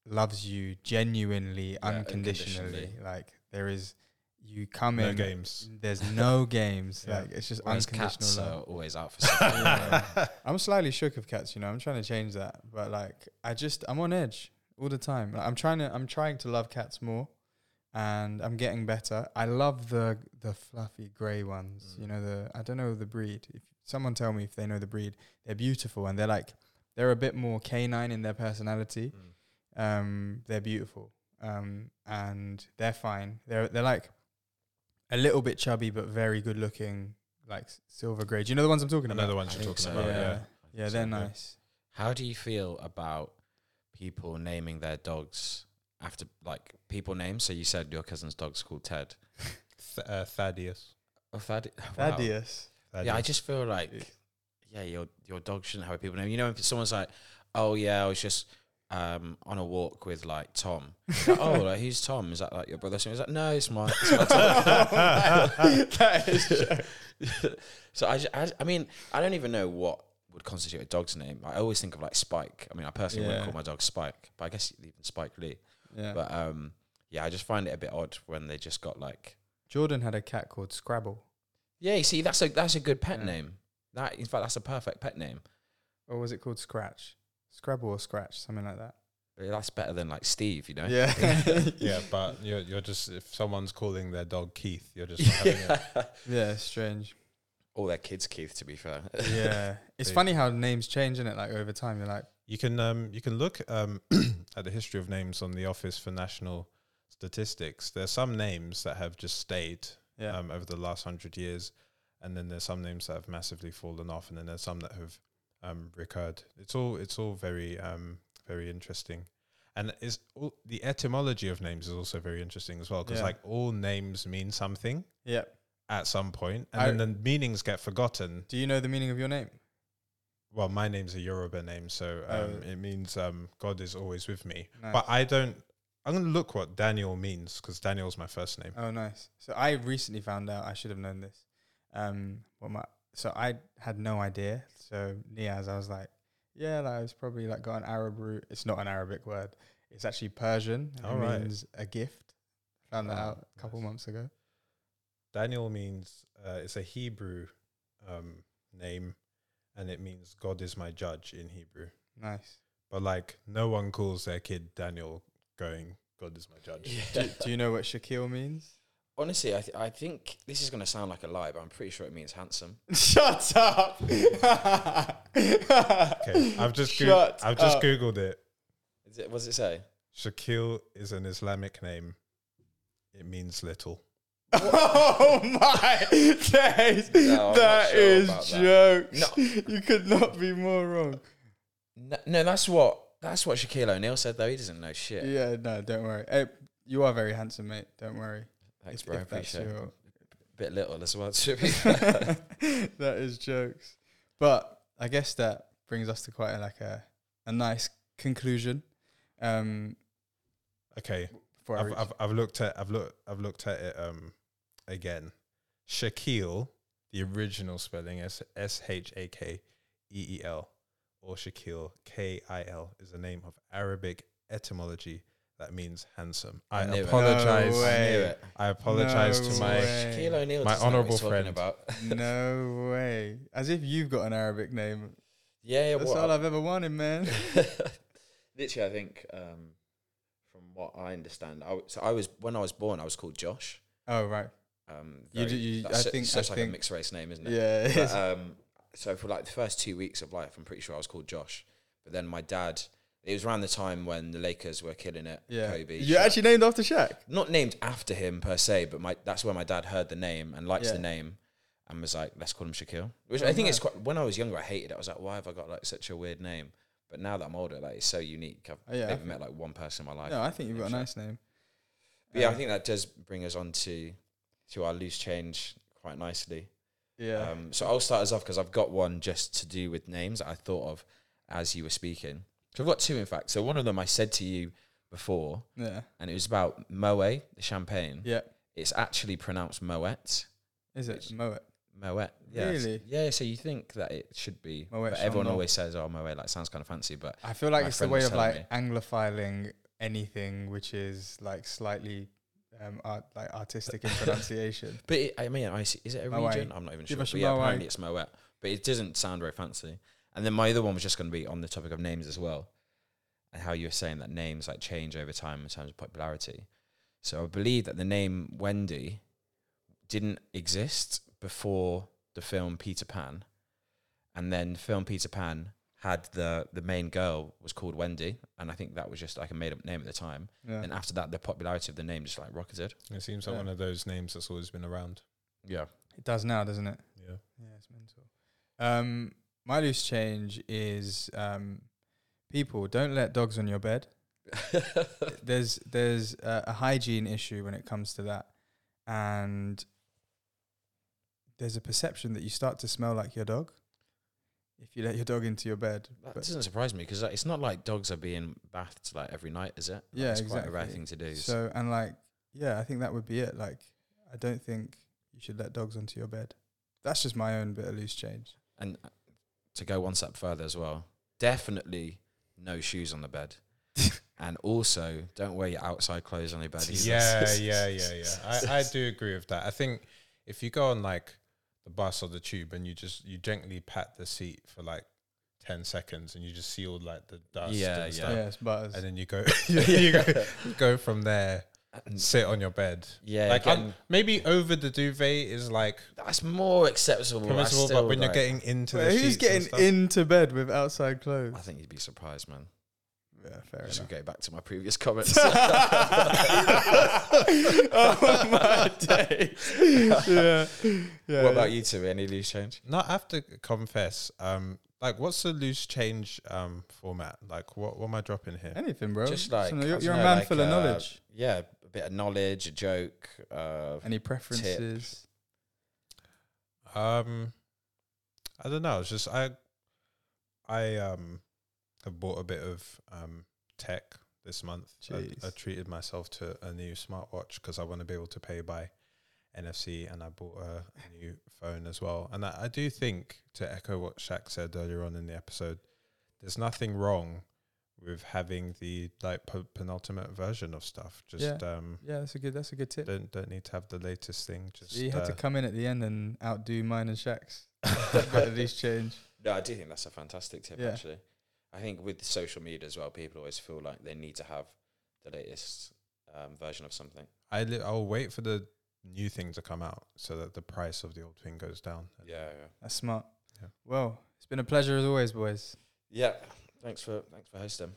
loves you genuinely
Yeah,
unconditionally.
unconditionally.
like there is you come
No
in
games.
there's no [LAUGHS] games
Yeah.
like it's just
Whereas
unconditional
cats
love
are always out for [LAUGHS] something.
Yeah. I'm slightly shook of cats, you know. I'm trying to change that, but like I just I'm on edge all the time. Like, I'm trying to I'm trying to love cats more, and I'm getting better. I love the the fluffy grey ones.
Mm.
You know the I don't know the breed. If someone tell me if they know the breed, they're beautiful and they're like they're a bit more canine in their personality.
Mm.
Um, they're beautiful. Um, and they're fine. They're they're like a little bit chubby but very good looking, like silver grey. Do you know the ones I'm talking
I
about?
know the ones you're talking
so,
about.
yeah.
Yeah.
Yeah, they're
yeah.
nice.
How do you feel about people naming their dogs after like people names? So you said your cousin's dog's called Ted.
Th- uh, Thaddeus.
Oh, Thad- [LAUGHS] wow.
Thaddeus.
Yeah, I just feel like, yeah, your your dog shouldn't have a people name. You know, if someone's like, oh yeah, I was just um, on a walk with like Tom. [LAUGHS] Like, oh, like, who's Tom? Is that like your brother? So he's like, no, it's my. It's my Tom. [LAUGHS]
that is
so I, ju- I, I mean, I don't even know what would constitute a dog's name. I always think of like Spike. I mean, I personally
Yeah.
wouldn't call my dog Spike, but I guess even Spike Lee.
yeah.
But um, yeah, I just find it a bit odd when they just got like,
Jordan had a cat called Scrabble.
yeah, you see, that's a that's a good pet
Yeah.
name. That in fact, that's a perfect pet name.
Or was it called Scratch? Scrabble or Scratch, something like that.
But That's better than like Steve, you know.
Yeah. [LAUGHS] [LAUGHS]
yeah, but you're you're just if someone's calling their dog Keith, you're just [LAUGHS] not having it.
yeah.
yeah, strange.
All their kids, Keith. To be fair.
Yeah. [LAUGHS] It's
They-
funny how names change, is it? Like over time, you're like,
You can um you can look um [CLEARS THROAT] at the history of names on the Office for National Statistics. There's some names that have just stayed
yeah.
um, over the last hundred years, and then there's some names that have massively fallen off, and then there's some that have um, recurred. It's all it's all very um, very interesting, and is all, the etymology of names is also very interesting as well because
Yeah.
like all names mean something
yeah.
At some point, and
I-
then the meanings get forgotten.
Do you know the meaning of your name?
Well, my name's a Yoruba name, so um,
Oh.
it means um, God is always with me.
Nice.
But I don't. I'm gonna look what Daniel means because Daniel's my first name.
Oh, nice. So I recently found out. I should have known this. Um, what my so I had no idea. So Niaz, I was like, yeah, like it's probably like got an Arab root. It's not an Arabic word. It's actually Persian. And
All
it
right.
means a gift. Found that
Oh,
out a couple
nice.
months ago.
Daniel means uh, it's a Hebrew um, name, and it means God is my judge in Hebrew.
Nice.
But like, no one calls their kid Daniel, going God is my judge.
do, do you know what Shaquille means?
Honestly, I th- I think this is gonna sound like a lie, but I'm pretty sure it means handsome. [LAUGHS]
Shut up. [LAUGHS]
Okay, I've just goo-
Shut
I've just
up.
googled it.
Is it? What does it say?
Shakil is an Islamic name. It means little.
Oh my days.
No, I'm
that
sure
is
about that.
jokes. You could not be more wrong.
No, no, that's what that's what Shaquille O'Neal said though. He doesn't know shit.
Yeah, no, don't worry. Hey, you are very handsome, mate. Don't worry.
Thanks,
If-
bro. I
if that's
appreciate it.
your-
Bit little as well. Be [LAUGHS]
that is jokes. But I guess that brings us to quite a, like a a nice conclusion. Um,
Okay,
before I
I've, I've I've looked at I've looked I've looked at it um again. Shaquille, the original spelling is S H A K E E L, or Shaquille, K I L, is a name of Arabic etymology that means handsome. I,
I
apologize.
No
I
way.
I apologize
No
to my.
way.
Shaquille O'Neal,
My
doesn't know what
honourable friend.
About. [LAUGHS]
no way. As if you've got an Arabic name.
yeah, yeah.
That's
what?
all I've ever wanted, man. [LAUGHS]
Literally, I think um, from what I understand, I, w- so I was when I was born, I was called Josh.
Oh right.
Um,
You
very-
you-
that's
I think-
such
I
like a mixed race name, isn't it?
Yeah. it
But, um, so for like the first two weeks of life, I'm pretty sure I was called Josh. But then my dad, it was around the time when the Lakers were killing it.
yeah.
Kobe.
You're
Shaq.
actually named after Shaq.
not named after him per se, but my that's where my dad heard the name and likes
Yeah.
the name and was like, let's call him Shaquille. Which
Oh,
I think it's quite. When I was younger, I hated it. I was like, why have I got like such a weird name? But now that I'm older, like it's so unique. I've
Oh, yeah, think-
met like one person in my life.
No, I think you've got a nice name.
But yeah, I
Um,
think that does bring us on to to our loose change quite nicely.
Yeah.
Um, so I'll start us off because I've got one just to do with names I thought of as you were speaking. So I've got two, in fact. So one of them I said to you before,
yeah.
and it was about Moet, the champagne.
Yeah.
It's actually pronounced Moet.
Is it Moet?
Moet. Yeah.
Really?
Yeah. So you think that it should be,
Moet
but everyone
Chandon.
always says, "Oh, Moet," like sounds kind of fancy, but
I feel like it's the way of like anglophiling anything which is like slightly um art, like artistic in pronunciation. [LAUGHS]
but it, I mean, I see, is it a
Moet.
region? I'm not even
Give
sure.
us
But yeah,
Moet.
apparently it's Moet, but it doesn't sound very fancy. And then my other one was just going to be on the topic of names as well, and how you were saying that names like change over time in terms of popularity. So I believe that the name Wendy didn't exist before the film Peter Pan, and then film Peter Pan had the the main girl was called Wendy, and I think that was just like a made up name at the time.
Yeah.
And after that, the popularity of the name just like rocketed.
It seems like
Yeah.
one of those names that's always been around.
Yeah.
It does now, doesn't it?
Yeah.
Yeah, it's mental. Um, my loose change is um, people don't let dogs on your bed. [LAUGHS] There's there's a, a hygiene issue when it comes to that, and there's a perception that you start to smell like your dog if you let your dog into your bed.
That
But
doesn't surprise me because it's not like dogs are being bathed like every night, is it? Like,
Yeah,
it's quite a rare thing to do.
so and like yeah, I think that would be it. Like I don't think you should let dogs onto your bed. That's just my own bit of loose change.
and uh, to go one step further as well, definitely no shoes on the bed, [LAUGHS] and also don't wear your outside clothes on your bed. either.
Yeah, [LAUGHS] yeah, yeah, yeah. I, I do agree with that. I think if you go on like the bus or the tube and you just you gently pat the seat for like ten seconds and you just see all like the dust
Yeah,
and
yeah.
stuff,
Yes, butters.
and then you go [LAUGHS] [LAUGHS] you go go from there,
And
sit on your bed.
yeah,
like
getting-
um, maybe over the duvet is like
that's more acceptable.
Permissible, but when you're getting into
Wait,
the
who's getting into bed with outside clothes?
I think you'd be surprised, man.
Yeah, fair
Just
enough.
go back to my previous comments. [LAUGHS] [LAUGHS]
oh my days. yeah. yeah.
what about you two? Any loose change?
No, I have to confess. Um, like, what's the loose change um format? Like, what what am I dropping here?
Anything, bro.
Just like
So you're,
don't
you're a
know,
man
like,
full of
uh,
knowledge.
Yeah, a bit of knowledge, a joke. Uh,
Any preferences?
Um, I don't know. It's just I, I um, have bought a bit of um tech this month. I, I treated myself to a new smartwatch because I want to be able to pay by NFC, and I bought a, a new phone as well. And I, I do think to echo what Shaq said earlier on in the episode, there's nothing wrong with having the like p- penultimate version of stuff. Just um,
Yeah, that's a good. That's a good tip.
don't don't need to have the latest thing. Just
you had to
uh,
come in at the end and outdo mine and Shaq's. [LAUGHS] but at least change.
No, I do think that's a fantastic tip.
Yeah.
Actually, I think with social media as well, people always feel like they need to have the latest um, version of something.
I li- I'll wait for the new thing to come out so that the price of the old thing goes down.
Yeah, yeah,
That's smart.
Yeah.
Well, it's been a pleasure as always, boys.
yeah. Thanks for thanks for hosting.